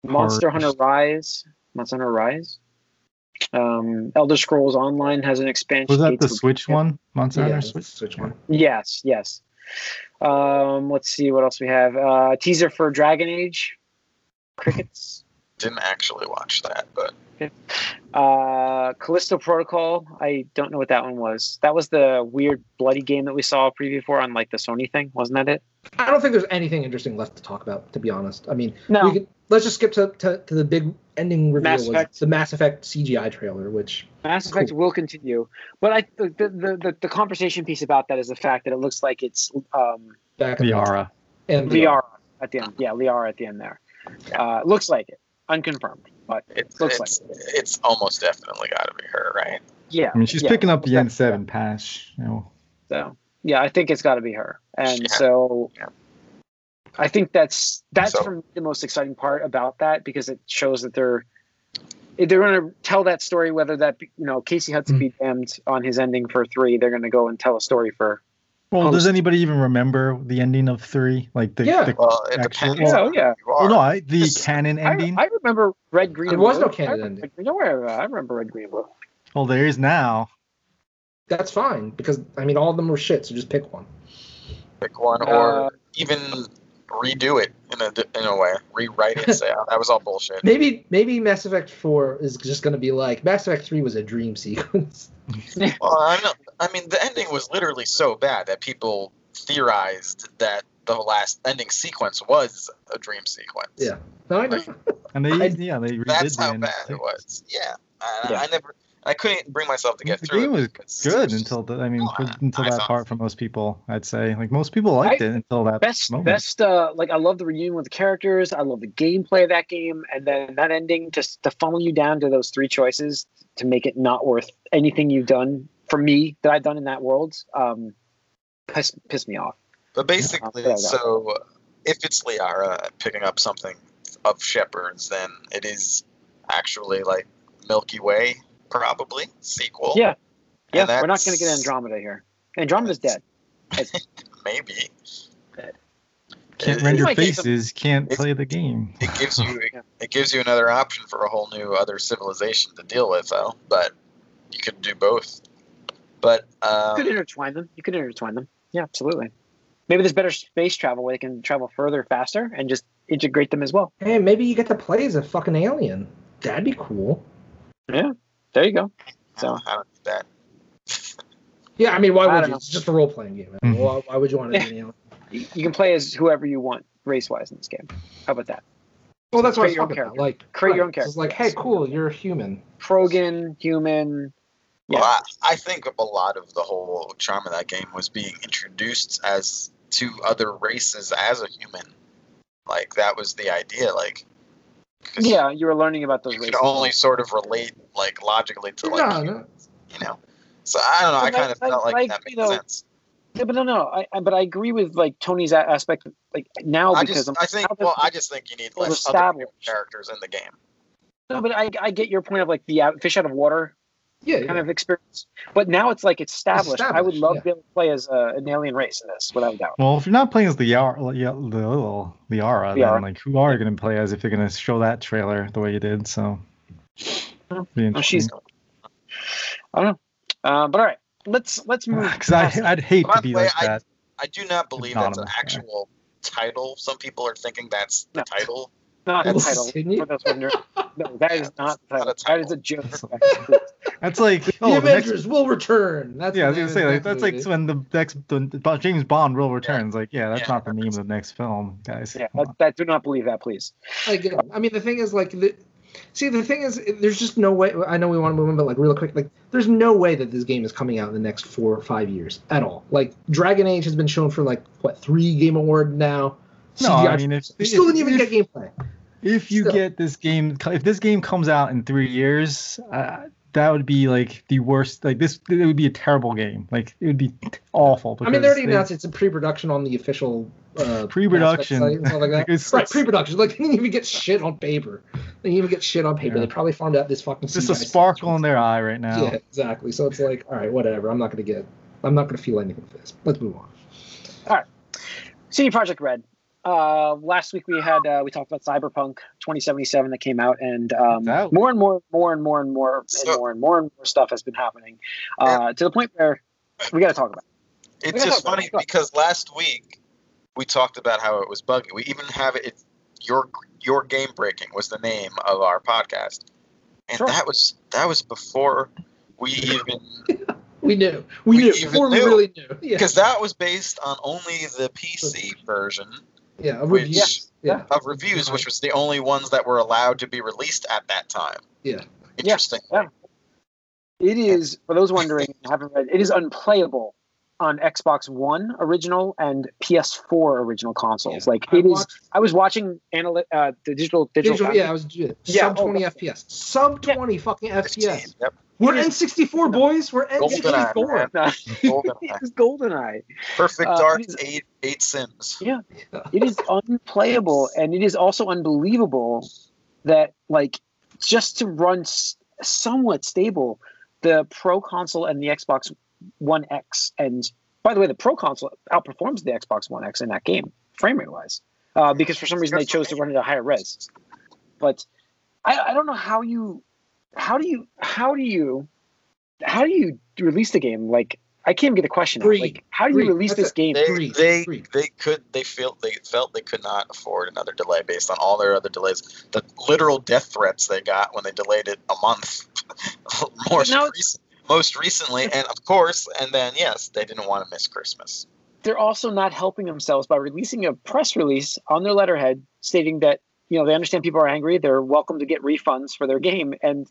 Monster Horror. Hunter Rise. Monster Hunter Rise. Um, Elder Scrolls Online has an expansion. Was that the of- Switch one? Monster Yeah, Hunter Switch? Switch one. Yes, yes. Um, let's see what else we have. Uh, teaser for Dragon Age. Crickets. Didn't actually watch that, but Uh, Callisto Protocol. I don't know what that one was. That was the weird bloody game that we saw a preview for on like the Sony thing, wasn't that it? I don't think there's anything interesting left to talk about, to be honest. I mean, No. we could, let's just skip to, to, to the big ending reveal Mass Effect. the Mass Effect CGI trailer, which Mass Effect will continue, but I the, the the the conversation piece about that is the fact that it looks like it's um back Liara. and Liara at the end. Yeah, Liara at the end there. Uh, looks like it, unconfirmed, but it's Looks it's, it's almost definitely got to be her, right? yeah. I mean, she's yeah, picking up the looks N7 patch. You know, So yeah, I think it's got to be her, and Yeah. so Yeah. I think that's that's So- for me the most exciting part about that because it shows that they're they're going to tell that story. Whether that be, you know Casey Hudson Mm. be damned on his ending for three, they're going to go and tell a story for. Well, does anybody even remember the ending of three? Like the, Yeah. the Well, it Actual- depends. Yeah, yeah. who you are. well, no, I, the Just- canon ending. I remember Red, Green. There was Blue. no canon I remember ending. Red, Green- don't worry. I remember Red, Green, Blue. well, there is now. that's fine because I mean all of them were shit, so just pick one. pick one, Uh, or even redo it in a in a way, rewrite it. Say oh, that was all bullshit. [laughs] Maybe maybe Mass Effect Four is just going to be like Mass Effect Three was a dream sequence. [laughs] Well, I know. I mean, the ending was literally so bad that people theorized that the last ending sequence was a dream sequence. Yeah. No, I know. And they, [laughs] I- yeah, they redid That's the how bad six. it was. Yeah. I, Yeah. I never. I couldn't bring myself to get the through game was because good was- until the, I mean, Oh, for, I- until I that thought- part for most people, I'd say. Like most people liked I- it until that best moment. best uh like i love the reunion with the characters i love the gameplay of that game and then that ending just to funnel you down to those three choices to make it not worth anything you've done for me that i've done in that world um piss, piss me off But basically, Yeah. so if it's Liara picking up something of Shepard's, then it is actually like Milky Way, probably sequel. yeah yeah we're not going to get andromeda here andromeda's dead [laughs] maybe. Can't It- render might get some- faces, can't play the game. It gives you [laughs] Yeah. it gives you another option for a whole new other civilization to deal with, though. But you could do both. But you um, could intertwine them you could intertwine them yeah absolutely maybe there's better space travel where they can travel further faster and just integrate them as well Hey, maybe you get to play as a fucking alien. That'd be cool. There you go So- I don't need that. Yeah, I mean, why I would you? know. It's just a role playing game. I mean, Mhm. why, why would you want to be an alien? You you can play as whoever you want race wise in this game. How about that? Well, that's what I was Create your own talking about. character. Like, Create your right. own It's like, hey, cool, you're a human. Krogan, human. Yeah. Well, I, I think a lot of the whole charm of that game was being introduced as to other races as a human. Like that was the idea. Like 'cause Yeah, you were learning about those you races. could only sort of relate like logically to like No, no. you know. So I don't know. I But I- kind of I- felt like I that agree, made sense. Yeah, but no, no. I, I but I agree with like Tony's aspect. Like now I because just, I'm, I think, well, I just think you need Well, less other established. characters in the game. no, but I I get your point of like the fish out of water Yeah, kind yeah. of experience. But now it's like it's established. I would love yeah. to be able to play as a, an alien race in this, without a doubt. Well, if you're not playing as the Yara, the the Liara, Liara. then like who are you going to play as if you're going to show that trailer the way you did? So, Oh, be Oh, she's. I don't know. Uh, but all right, let's let's move. [laughs] Because I I'd hate to be way, like I- that. I do not believe that's an Anonymous, yeah. actual title. Some people are thinking that's the No. title. Not the title. for those wondering. No, that is not the title. a That is a joke. [laughs] That's like The oh, the next, Avengers will return. That's yeah, I was gonna say like next that's like when the next the, the James Bond will returns. Like yeah, that's Yeah. not the name of the next film, guys. Yeah, that, that, do not believe that, please. like I mean the thing is like the see the thing is there's just no way I know we want to move on but like real quick like there's no way that this game is coming out in the next four or five years at all like Dragon Age has been shown for like what three Game Award now No, CGI I mean if, we still if- didn't even if- get gameplay if you Still. get this game if this game comes out in three years uh, that would be like the worst like this it would be a terrible game like it would be awful I mean they because already announced it's in pre-production on the official uh, Pre-production. site and like that. [laughs] It's- right pre-production like they didn't even get shit on paper they didn't even get shit on paper Yeah. they probably farmed out this fucking just a sparkle in their eye right now Yeah, exactly. So it's like, all right, whatever. I'm not gonna get. I'm not gonna feel anything for this. Let's move on. All right. CD Projekt Red. Uh, last week we had uh, we talked about Cyberpunk 2077 that came out, and um, That- more and more, more and more and more and So- more and more and more stuff has been happening uh, to the point where we got to talk about. it. It's just funny go. because last week we talked about how it was buggy. We even have it. It's your your game breaking was the name of our podcast, and Sure. that was that was before we even [laughs] We knew. We, We knew. even Before we knew. really knew. Yeah. because that was based on only the PC version Yeah. A which- review. Yeah. of reviews, which was the only ones that were allowed to be released at that time. Yeah. Interesting. yeah. It is for those wondering [laughs] haven't read. It is unplayable on Xbox One original and PS4 original consoles. Yeah. Like I it is. watched- I was watching analy- uh, the digital digital. Digital, yeah, I was yeah, Yeah, sub oh, 20. FPS. Sub Yeah. 20 fucking FPS. Yep. We're It is- N64 boys. We're GoldenEye, N64. man. No, GoldenEye. [laughs] it is GoldenEye. Perfect Uh, Dark it is- eight eight Sims. Yeah, it is unplayable and it is also unbelievable that like just to run s- somewhat stable the pro console and the xbox one x and by the way the pro console outperforms the xbox one x in that game frame rate wise uh, because for some reason they chose to run it at a higher res but I, I don't know how you how do you how do you how do you release the game like i can't even get the question out. Free. like how do you Free. release That's this it. game They Three. they Three. they could they feel they felt they could not afford another delay based on all their other delays. The literal death threats they got when they delayed it a month. [laughs] More now recent, most recently, and of course, and then yes, they didn't want to miss Christmas. they're also not helping themselves by releasing a press release on their letterhead stating that you know they understand people are angry they're welcome to get refunds for their game and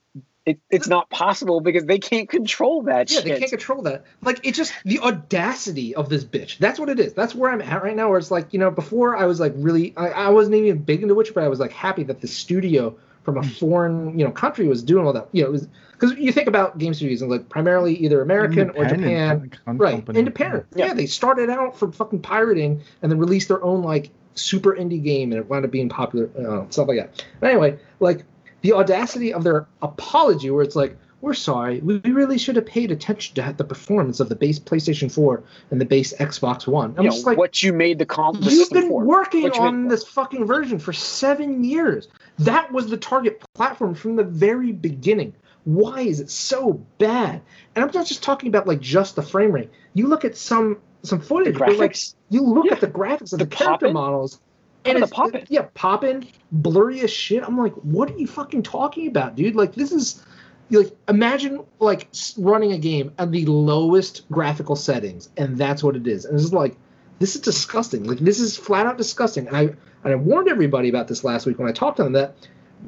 it, it's not possible because they can't control that Yeah, shit they can't control that. Like it just the audacity of this bitch. That's what it is. That's where I'm at right now. Where it's like you know, before I was like really, I, I wasn't even big into Witcher, but I was like happy that the studio from a hmm. foreign you know country was doing all that. You know, because you think about game studios and like primarily either American or Japan, right? company. Independent. Yeah. Yeah. they started out from fucking pirating and then released their own like super indie game and it wound up being popular, uh, stuff like that. But anyway, like the audacity of their apology, where it's like, "We're sorry, we really should have paid attention to the performance of the base PlayStation 4 and the base Xbox One." I'm you just know, like, what you made the console You've been for working What on this fucking version for seven years. That was the target platform from the very beginning. Why is it so bad? And I'm not just talking about like just the frame rate. You look at some some footage, like you look Yeah. at the graphics of The the, character poppin'. models, Oh, and the it's poppin'. yeah, popping, blurry as shit. I'm like, what are you fucking talking about, dude? Like this is like imagine like running a game at the lowest graphical settings, and that's what it is. And it's like this is disgusting. Like this is flat out disgusting. And I and I warned everybody about this last week when I talked to them that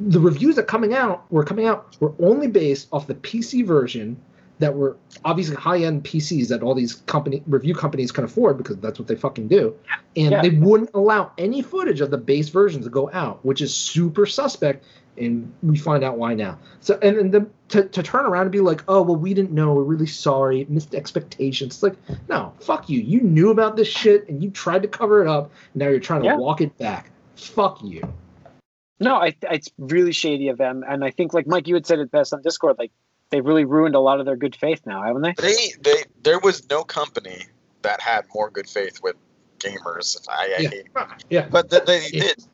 the reviews that coming out were coming out were only based off the PC version that were obviously high-end PCs that all these company review companies can afford because that's what they fucking do. And Yeah. they wouldn't allow any footage of the base versions to go out, which is super suspect. And we find out why now. So and, and the, to, to turn around and be like, oh well, we didn't know. We're really sorry. Missed expectations. It's like, no, fuck you. You knew about this shit and you tried to cover it up. Now you're trying to Yeah. walk it back. Fuck you. No, I, it's really shady of them, and I think like Mike, you had said it best on Discord. Like they've really ruined a lot of their good faith now, haven't they? They they there was no company that had more good faith with gamers. I, I Yeah. hate, Yeah. but they, they Yeah. did.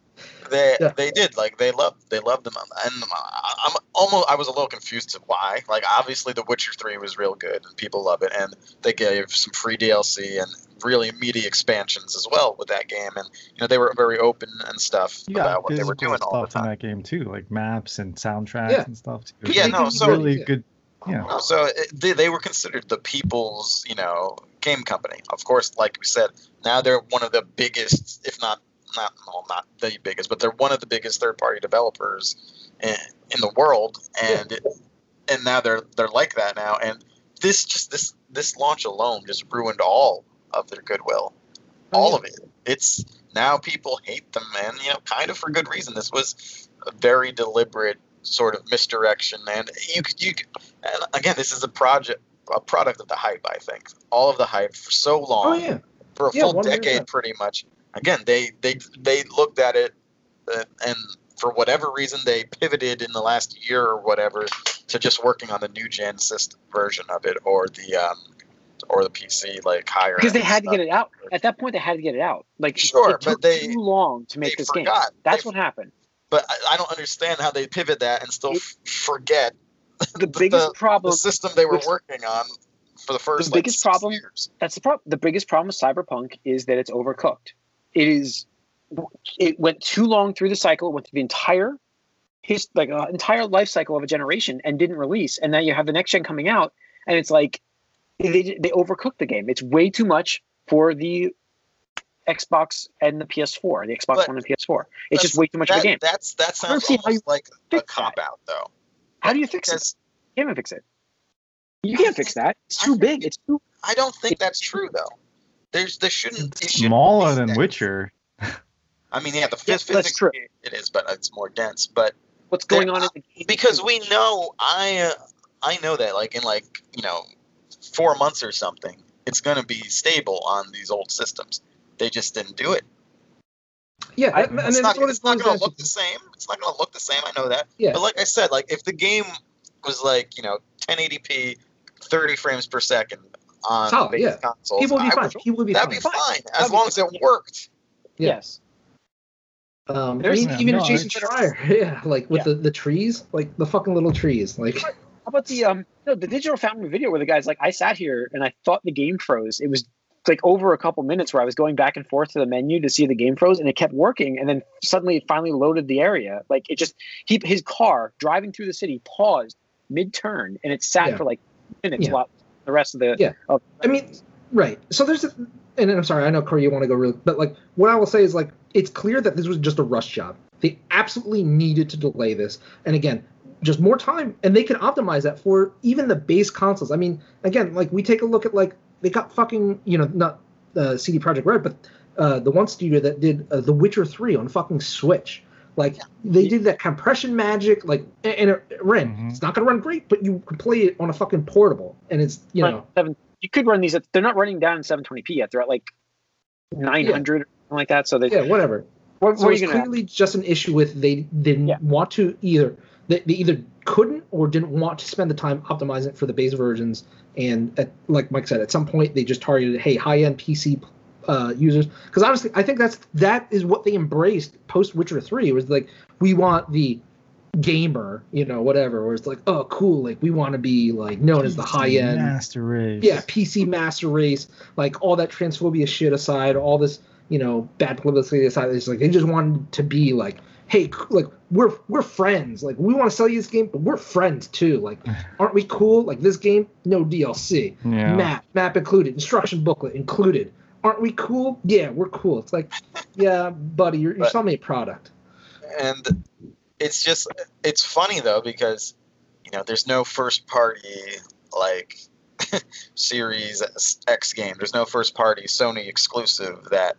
They Yeah. they did like they loved they loved them and I- I'm almost I was a little confused to why like obviously The Witcher Three was real good and people love it and they gave some free DLC and really meaty expansions as well with that game and you know they were very open and stuff You got about what they were physical doing all the stuff in time. that game too, like maps and soundtracks Yeah. and stuff too. Yeah, Yeah, no, so- really Yeah. good. Yeah, No, so it, they, they were considered the people's, you know, game company. Of course, like we said, now they're one of the biggest, if not not well, not the biggest, but they're one of the biggest third-party developers in, in the world, and it, and now they're they're like that now. And this just this this launch alone just ruined all of their goodwill, all of it. It's now people hate them, and you know, kind of for good reason. This was a very deliberate sort of misdirection, and you could you and again, this is a project, a product of the hype. I think all of the hype for so long, Oh yeah. for a Yeah, full decade, pretty much. Again, they they they looked at it, uh, and for whatever reason, they pivoted in the last year or whatever to just working on the new gen system version of it, or the um, or the PC like higher. Because they had to get it out. At that point, they had to get it out. Like Sure, it took but they- too long to make this game. That's They- what happened. But I, I don't understand how they pivot that and still It- forget The [laughs] biggest problem the system they were working on for the first The like, biggest six problem- years. that's the problem. The biggest problem with Cyberpunk is that it's overcooked. It is. It went too long through the cycle. It went through the entire his like uh, entire life cycle of a generation and didn't release. And now you have the next gen coming out, and it's like they they overcooked the game. It's way too much for the Xbox and the PS4, the Xbox But One and PS4. It's just way too much of a game. that's that don't sounds see how almost like a fix cop out though. How do you fix it? You can't fix it. You can't fix that. It's too big. It's too. I don't think that's true though. There's there shouldn't it shouldn't smaller be than that- Witcher. [laughs] I mean, yeah, the Yeah, phys- that's true. it is, but it's more dense. But What's going on in the game? because we know, I uh, I know that like in like you know four months or something, it's gonna be stable on these old systems. They just didn't do it. Yeah, I- and, and It's it's not, it's not gonna look the same. It's not gonna look the same. I know that. Yeah. But like I said, like if the game was like you know 1080p, 30 frames per second on Solid, base yeah. consoles, People would be I fine. would- People would be that'd fine. be fine as That'd be long as it worked. Yeah. Yes. Um, I There's- mean, Yeah, even no, Jason it's- Schreier, [laughs] yeah, like with Yeah. the, the trees, like the fucking little trees, like How about the um no the Digital Foundry video where the guy's like I sat here and I thought the game froze. It was like over a couple minutes where I was going back and forth to the menu to see the game froze and it kept working and then suddenly it finally loaded the area. Like it just he his car driving through the city paused mid turn and it sat Yeah. for like minutes Yeah. while the rest of the Yeah. of, I mean, right. So there's, a, and I'm sorry, I know Corey, you want to go real, but like what I will say is like it's clear that this was just a rush job. They absolutely needed to delay this, and again, just more time, and they can optimize that for even the base consoles. I mean, again, like we take a look at like they got fucking you know not uh, CD Projekt Red, but uh, the one studio that did uh, The Witcher Three on fucking Switch. Like they did that compression magic, like and, and it ran. Mhm. It's not gonna run great, but you can play it on a fucking portable, and it's you run know seven you could run these at they're not running down 720p yet. They're at like 900 or something like that. So they yeah whatever. what, So it's clearly just an issue with they didn't Yeah. want to either they, they either couldn't or didn't want to spend the time optimizing it for the base versions. And at, like Mike said, at some point they just targeted hey high end PC uh, users because honestly I think that's that is what they embraced post Witcher Three was like we want the gamer you know whatever where it's like oh cool like we want to be like known as the high end master race. yeah, PC master race, like all that transphobia shit aside, all this, you know, bad publicity aside, it's like they just wanted to be like, hey, like we're we're friends, like we want to sell you this game, but we're friends too, like [laughs] aren't we cool? Like this game, no DLC, Yeah. map, map included, instruction booklet included, aren't we cool? Yeah, we're cool. It's like, yeah, buddy, you're, you're But- selling me a product. and it's just it's funny though because you know there's no first party like [laughs] series x game there's no first party sony exclusive that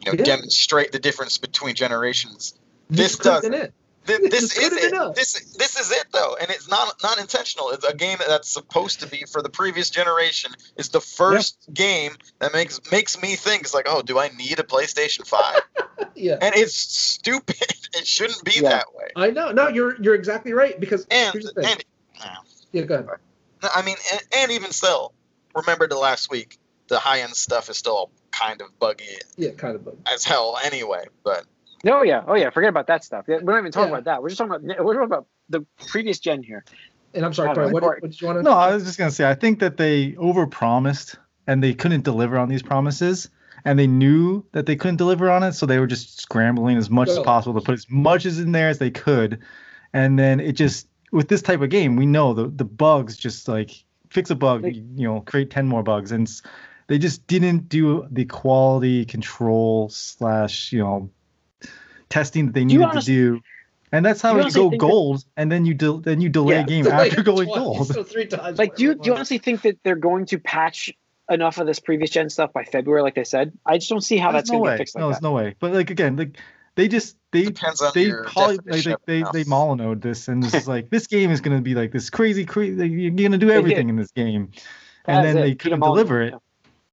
you know Yeah. demonstrate the difference between generations This does- it. This this is it this this is it though and it's not not intentional it's a game that's supposed to be for the previous generation it's the first game that makes makes me think it's like oh do i need a playstation 5 [laughs] Yeah, and it's stupid [laughs] it shouldn't be Yeah. that way I know. No, you're you're exactly right because and here's the thing. and yeah, go ahead. No, I mean, and, and even still, remember the last week, the high end stuff is still kind of buggy Yeah, kind of. But as hell anyway. But Oh yeah, oh yeah. Forget about that stuff. We're not even talking Yeah. about that. We're just talking about we're talking about the previous gen here. and I'm sorry, I don't Corey, know, what, what did you want to? No, I was just gonna say I think that they overpromised and they couldn't deliver on these promises, and they knew that they couldn't deliver on it, so they were just scrambling as much as possible to put as much as in there as they could, and then it just with this type of game, we know the the bugs just like fix a bug, Like- you know, create ten more bugs, and they just didn't do the quality control slash you know testing that they you needed honest- to do. And that's how you you go think that- gold, and then you del- then you delay Yeah, a game [laughs] Like after going twice, gold. [laughs] So three times. Like, do you do you honestly think that they're going to patch enough of this previous gen stuff by February, like they said? I just don't see how There's that's no going to way. get fixed like no, that. there's no way. But like again, like they just they depends they your poly, like, they they, enough. they molyneuxed this and this is [laughs] like this game is gonna be like this crazy crazy like, you're gonna do everything in this game, and That's then it. they couldn't Molyneux, deliver it, yeah.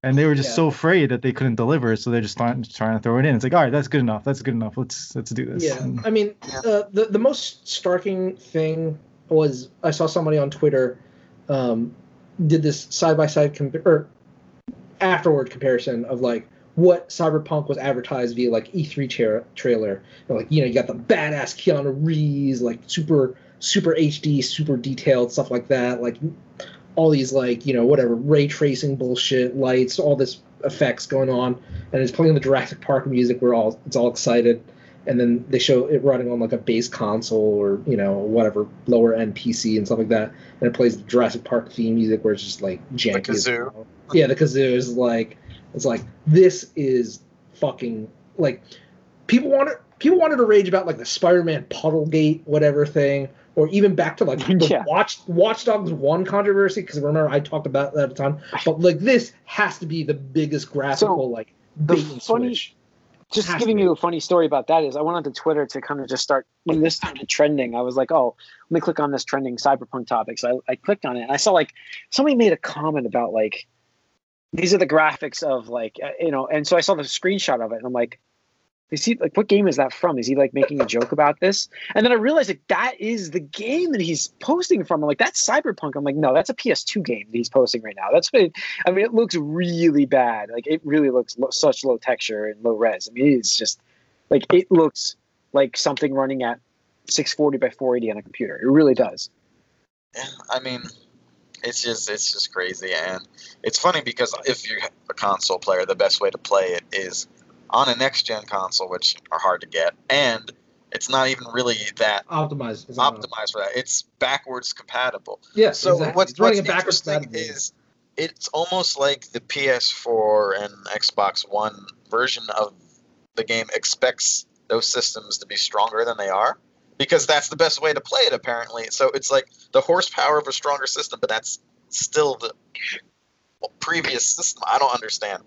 And they were just Yeah. so afraid that they couldn't deliver so they're just trying, trying to throw it in. It's like all right, that's good enough. That's good enough. Let's let's do this. Yeah, And- I mean, uh, the the most striking thing was I saw somebody on Twitter um, did this side by side or afterward comparison of like what Cyberpunk was advertised via like E3 tra- trailer. And, like you know, you got the badass Keanu Reeves, like super super HD, super detailed stuff like that, like all these like you know whatever ray tracing bullshit, lights, all this effects going on, and it's playing the Jurassic Park music. We're all it's all excited and then they show it running on like a base console or you know whatever lower end PC and stuff like that, and it plays the Jurassic Park theme music where it's just like janky. as kazoo. hell. Yeah, the kazoo is like it's like this is fucking like people wanted people wanted to rage about like the Spider-Man Puddlegate whatever thing, or even back to like [laughs] the Yeah. Watch Watch Dogs One controversy because remember I talked about that at the time, but like this has to be the biggest graphical like the funny- switch. just Has giving you a funny story about that is I went onto Twitter to kind of just start when this started trending. I was like, oh, let me click on this trending cyberpunk topic. So I, I clicked on it and I saw like somebody made a comment about like these are the graphics of like uh, you know, and so I saw the screenshot of it and I'm like, is he like what game is that from? Is he like making a joke about this? And then I realized like that is the game that he's posting from. I'm like, that's cyberpunk. I'm like, no, that's a PS2 game that he's posting right now. That's what it, I mean, it looks really bad. Like it really looks lo- such low texture and low res. I mean, it's just like it looks like something running at 640 by 480 on a computer. It really does. Yeah, I mean, it's just it's just crazy, and it's funny because if you're a console player, the best way to play it is on a next gen console, which are hard to get, and it's not even really that Optimized. is optimized for that. It's backwards compatible. Yeah. So exactly. what's, It's what's it backwards interesting compatible. is it's almost like the PS4 and Xbox One version of the game expects those systems to be stronger than they are because that's the best way to play it apparently. So it's like the horsepower of a stronger system, but that's still the previous system. I don't understand.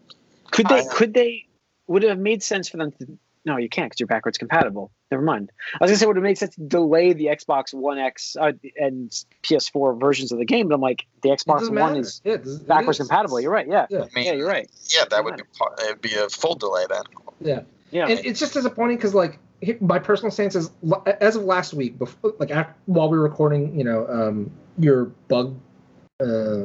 Could they? I- could they? Would it have made sense for them to? No, you can't because you're backwards compatible. Never mind. I was gonna say would it make sense to delay the Xbox One X uh, and PS4 versions of the game, but I'm like the Xbox One is Yeah, it does- it backwards is. compatible. You're right. Yeah. Yeah. I mean, Yeah, you're right. Yeah, that would be it'd be a full delay then. Yeah. Yeah. And it's just disappointing because, like, my personal stance is, as of last week, before, like, after, while we were recording, you know, um, your bug, uh,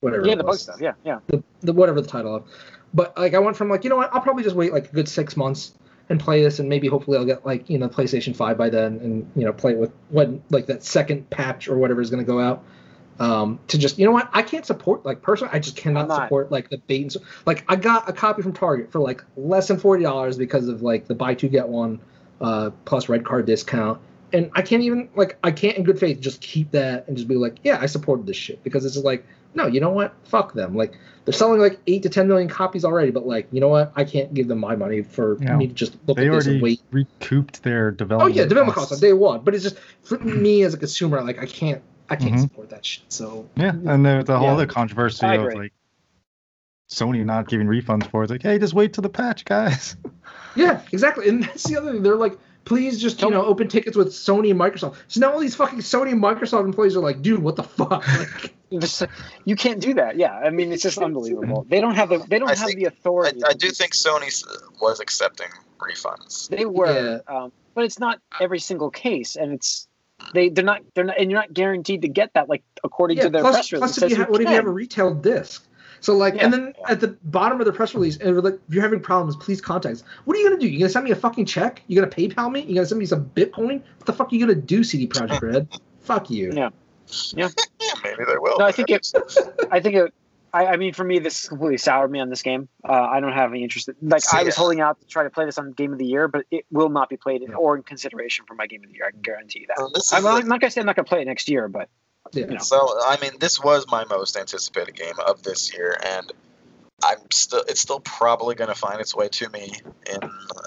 whatever. yeah, the bug stuff. Yeah, yeah. the, the whatever the title of. But like I went from like you know what I'll probably just wait like a good six months and play this and maybe hopefully I'll get like you know PlayStation Five by then and you know play it with when like that second patch or whatever is going to go out. Um, to just you know what I can't support like personally I just cannot support like the bait and so like I got a copy from Target for like less than forty dollars because of like the buy two get one uh, plus red card discount and I can't even like I can't in good faith just keep that and just be like yeah I supported this shit because it's like no, you know what? Fuck them. Like they're selling like eight to ten million copies already, but like you know what? I can't give them my money for Yeah. me to just look They at this and already wait. recouped their development. Oh yeah, development costs on day one, but it's just for me as a consumer, like I can't, I can't Mhm. support that shit. So Yeah, and the, the whole Yeah. other controversy of like Sony not giving refunds for it. It's like, hey, just wait till the patch, guys. [laughs] yeah, exactly. And that's the other thing. They're like, please just you know open tickets with Sony and Microsoft. So now all these fucking Sony and Microsoft employees are like, dude, what the fuck? [laughs] Like, you can't do that. Yeah, I mean it's just [laughs] unbelievable. They don't have the they don't I have think- the authority. I to do think Sony was accepting refunds. They were, um, but it's not every single case, and it's they they're not they're not, and you're not guaranteed to get that. Like according yeah, to their plus, press release, plus if you ha- what if you have a retail disc? So like, Yeah. and then at the bottom of the press release, and we're like, if you're having problems, please contact us. What are you gonna do? You gonna send me a fucking check? You gonna PayPal me? You gonna send me some Bitcoin? What the fuck are you gonna do, CD Projekt [laughs] Red? Fuck you. Yeah. Yeah, [laughs] maybe they will. No, I think it. I think it. I, I mean, for me, this completely soured me on this game. Uh, I don't have any interest. In, like, I was See, holding out to try to play this on Game of the Year, but it will not be played in, or in consideration for my Game of the Year. I can guarantee you that. Well, I'm not, the- I'm not gonna say I'm not gonna play it next year, but Yeah. You know. So I mean, this was my most anticipated game of this year, and I'm still it's still probably going to find its way to me in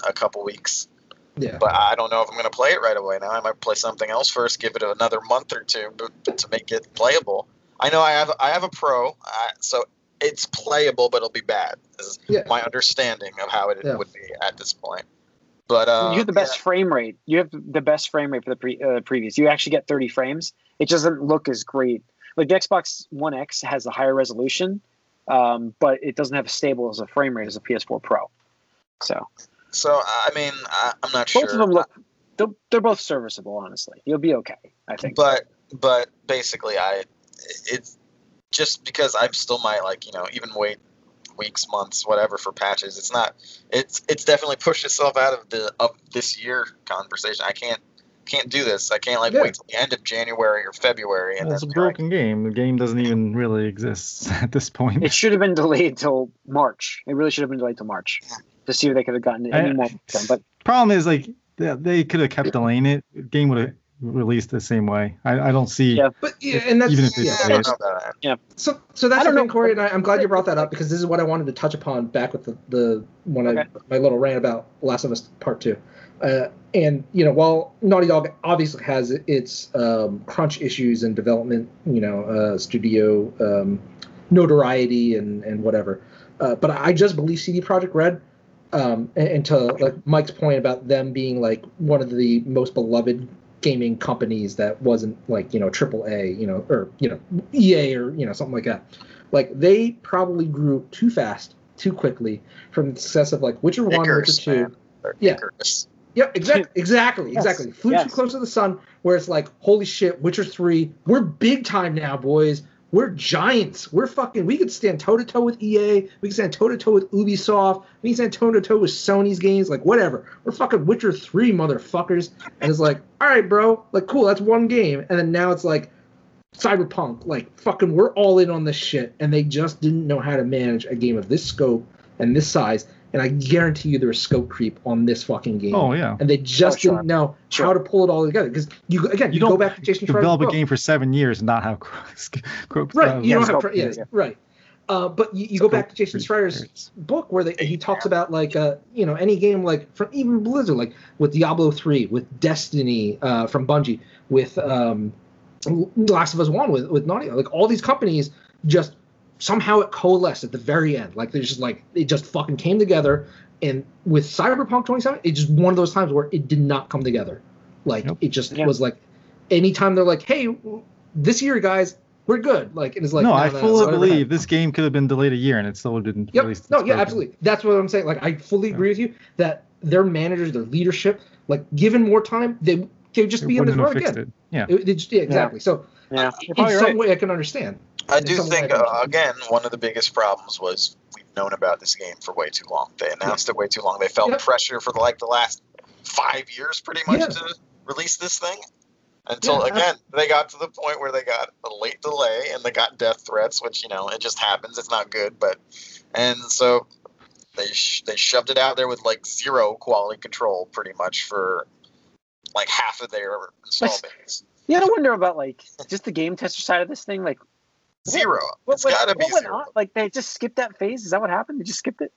a couple weeks. Yeah. But I don't know if I'm going to play it right away. Now I might play something else first, give it another month or two to make it playable. I know I have I have a pro, I, so it's playable, but it'll be bad. Is Yeah. my understanding of how it Yeah. would be at this point. But uh, you have the best frame rate. You have the best frame rate for the pre, uh, previous. You actually get 30 frames. It doesn't look as great. Like the Xbox One X has a higher resolution, um, but it doesn't have as stable as a frame rate as a PS4 Pro. So So I mean, I, I'm not both sure. of them look. They're, they're both serviceable, honestly. You'll be okay, I think. but but basically i it's just because i'm still might like you know even wait weeks months whatever for patches it's not it's it's definitely pushed itself out of the of this year conversation i can't can't do this i can't like Yeah. wait till the end of january or february and Well, it's a then be like, broken game. The game doesn't even really exist [laughs] at this point. it should have been delayed till March. It really should have been delayed till March to see if they could have gotten I- any more. But Problem is, like, they, they could have kept delaying it. The game would have released the same way. I, I don't see. Yeah. But yeah, and that's Even if it's yeah. I don't know. So, so that's I the don't thing. Corey, and I, I'm glad you brought that up because this is what I wanted to touch upon back with the, the when I my little rant about Last of Us Part Two. Uh, and you know, while Naughty Dog obviously has its um, crunch issues and development, you know, uh, studio um, notoriety and and whatever, uh, but I just believe CD Projekt Red. Um, and, and to like Mike's point about them being like one of the most beloved gaming companies that wasn't like you know triple A, you know, or you know EA or you know something like that. Like they probably grew too fast, too quickly from the success of like Witcher One, Icarus, Witcher Two. man. Yeah. Icarus. Yep, exactly, [laughs] exactly, Yes, exactly. Flew yes. too close to the sun, where it's like, holy shit, Witcher Three, we're big time now, boys. We're giants. We're fucking. We could stand toe to toe with EA. We could stand toe to toe with Ubisoft. We could stand toe to toe with Sony's games. Like whatever. We're fucking Witcher Three motherfuckers. And it's like, all right, bro. Like cool. That's one game. And then now it's like, Cyberpunk. Like fucking, we're all in on this shit. And they just didn't know how to manage a game of this scope and this size. And I guarantee you, there was scope creep on this fucking game Oh yeah. and they just Oh, sure. didn't know Sure. how to pull it all together. Because you again, you, You go don't back to Jason Schreier's Develop a game for seven years and not have [laughs] groups. right? You don't have scope, yeah, yeah. right. Uh, but you, you go back to Jason Schreier's book where they, he talks about like uh, you know any game like from even Blizzard like with Diablo three, with Destiny uh, from Bungie, with um, Last of Us one, with with Naughty, like all these companies just somehow it coalesced at the very end. Like there's just like it just fucking came together. And with Cyberpunk 27, it's just one of those times where it did not come together. Like Yep. it just Yeah. was like anytime they're like, hey, this year guys, we're good. Like it is like no, I no, fully whatever believe this game could have been delayed a year and it still didn't Yep. release. No, yeah, absolutely. That's what I'm saying. Like, I fully Yeah. agree with you that their managers, their leadership, like, given more time, they could just be in this road again. It. Yeah. It, it just, yeah, exactly. So, yeah, in some right. way, I can understand. I do think uh, again one of the biggest problems was we've known about this game for way too long. They announced it way too long. They felt Yep. pressure for like the last five years, pretty much, Yeah. to release this thing. Until Yeah, again, they got to the point where they got a late delay and they got death threats, which you know it just happens. It's not good, but and so they sh- they shoved it out there with like zero quality control, pretty much for like half of their install base. Yeah, I wonder about like just the game tester side of this thing. Like, zero. What, It's what- got to be zero. on? Like they just skipped that phase. Is that what happened? They just skipped it.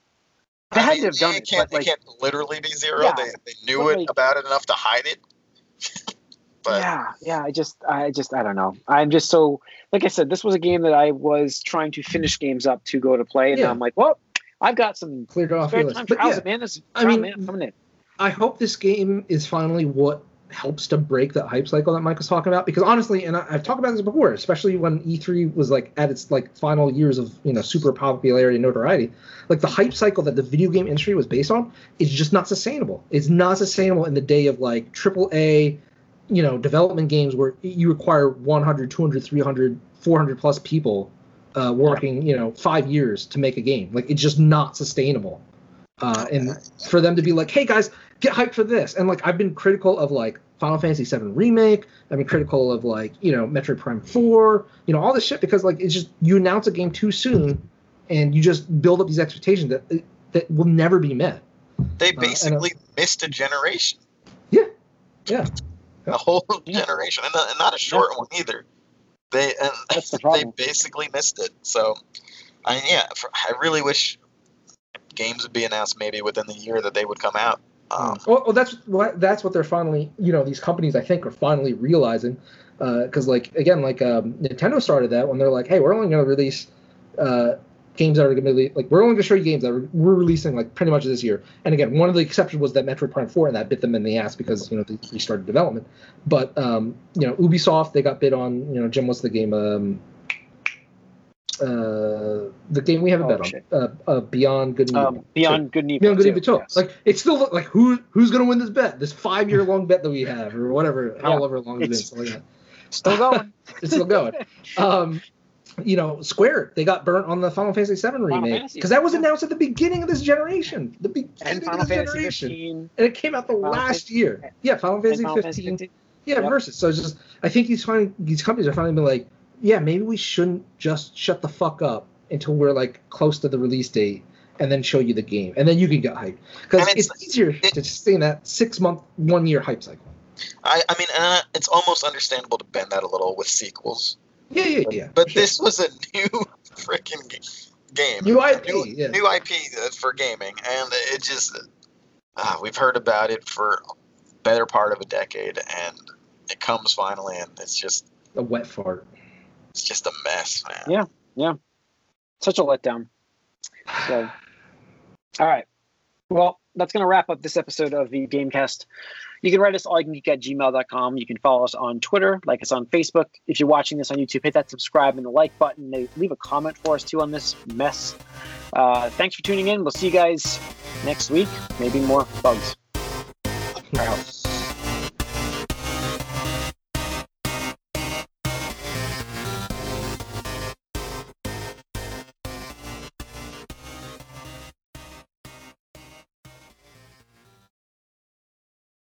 They I had mean, to have done it it, can't, but, like- it can't literally be zero. Yeah, they, they knew but, it like- about it enough to hide it. [laughs] but yeah, yeah. I just, I just, I don't know. I'm just so, like I said, this was a game that I was trying to finish games up to go to play, and Yeah. I'm like, well, I've got some Cleared off your list. But yeah, man? This I I mean- man, coming in. I hope this game is finally what helps to break that hype cycle that Mike was talking about. Because honestly, and I, I've talked about this before, especially when E3 was like at its like final years of you know super popularity and notoriety, like the hype cycle that the video game industry was based on is just not sustainable. It's not sustainable in the day of like triple A, you know, development games where you require 100, 200, 300, 400 plus people uh, working, you know, five years to make a game. Like it's just not sustainable. Uh, and for them to be like, hey guys, get hyped for this. And like I've been critical of like Final Fantasy VII remake. I've been critical of like you know Metroid Prime Four. You know all this shit because like it's just you announce a game too soon, and you just build up these expectations that that will never be met. they and, uh, basically missed a generation. Yeah. Yeah. A whole [laughs] generation, and not, and not a short one either. They and That's the [laughs] they basically missed it. So, I yeah, for, I really wish games would be announced maybe within the year that they would come out. Um, Well, well, that's what that's what they're finally you know these companies I think are finally realizing because like again like um, Nintendo started that when they're like hey we're only going to release uh, games that are going to be like we're only going to show you games that we're, we're releasing like pretty much this year. And again one of the exceptions was that Metroid Prime 4 and that bit them in the ass because you know they restarted development. But um, you know Ubisoft they got bid on you know Jim what's the game um, uh, the game we have a Oh, bet shit. on uh, uh, Beyond Good and Evil. Um, Beyond Good and Evil. Beyond Good and Evil. yes. Like it's still like who who's gonna win this bet? This five year long bet that we have, or whatever, [laughs] however long it's been. It's- something like that. still [laughs] going. It's still going. [laughs] Um, you know, Square they got burnt on the Final Fantasy VII remake because that was announced at the beginning of this generation, the beginning and of this Fantasy generation, 15. and it came out the Final last Fantasy- year. Yeah, Final Fantasy Final 15. Fantasy 15. Yeah, Yep. versus. So it's just I think these these companies are finally been like, yeah, maybe we shouldn't just shut the fuck up until we're like close to the release date and then show you the game and then you can get hyped because it's, it's- easier it- to stay in that six month, one year hype cycle. I, I mean, uh, it's almost understandable to bend that a little with sequels, Yeah, yeah, yeah. but sure. this was a new [laughs] freaking g- game, New IP, new, yeah. new IP uh, for gaming, and it just uh, we've heard about it for better part of a decade, and it comes finally, and it's just a wet fart. It's just a mess, man. Yeah. Yeah. Such a letdown. So, all right. Well, that's going to wrap up this episode of the Gamecast. You can write us all you can geek at gmail.com. You can follow us on Twitter, like us on Facebook. If you're watching this on YouTube, hit that subscribe and the like button. Leave a comment for us too on this mess. Uh, thanks for tuning in. We'll see you guys next week. Maybe more bugs.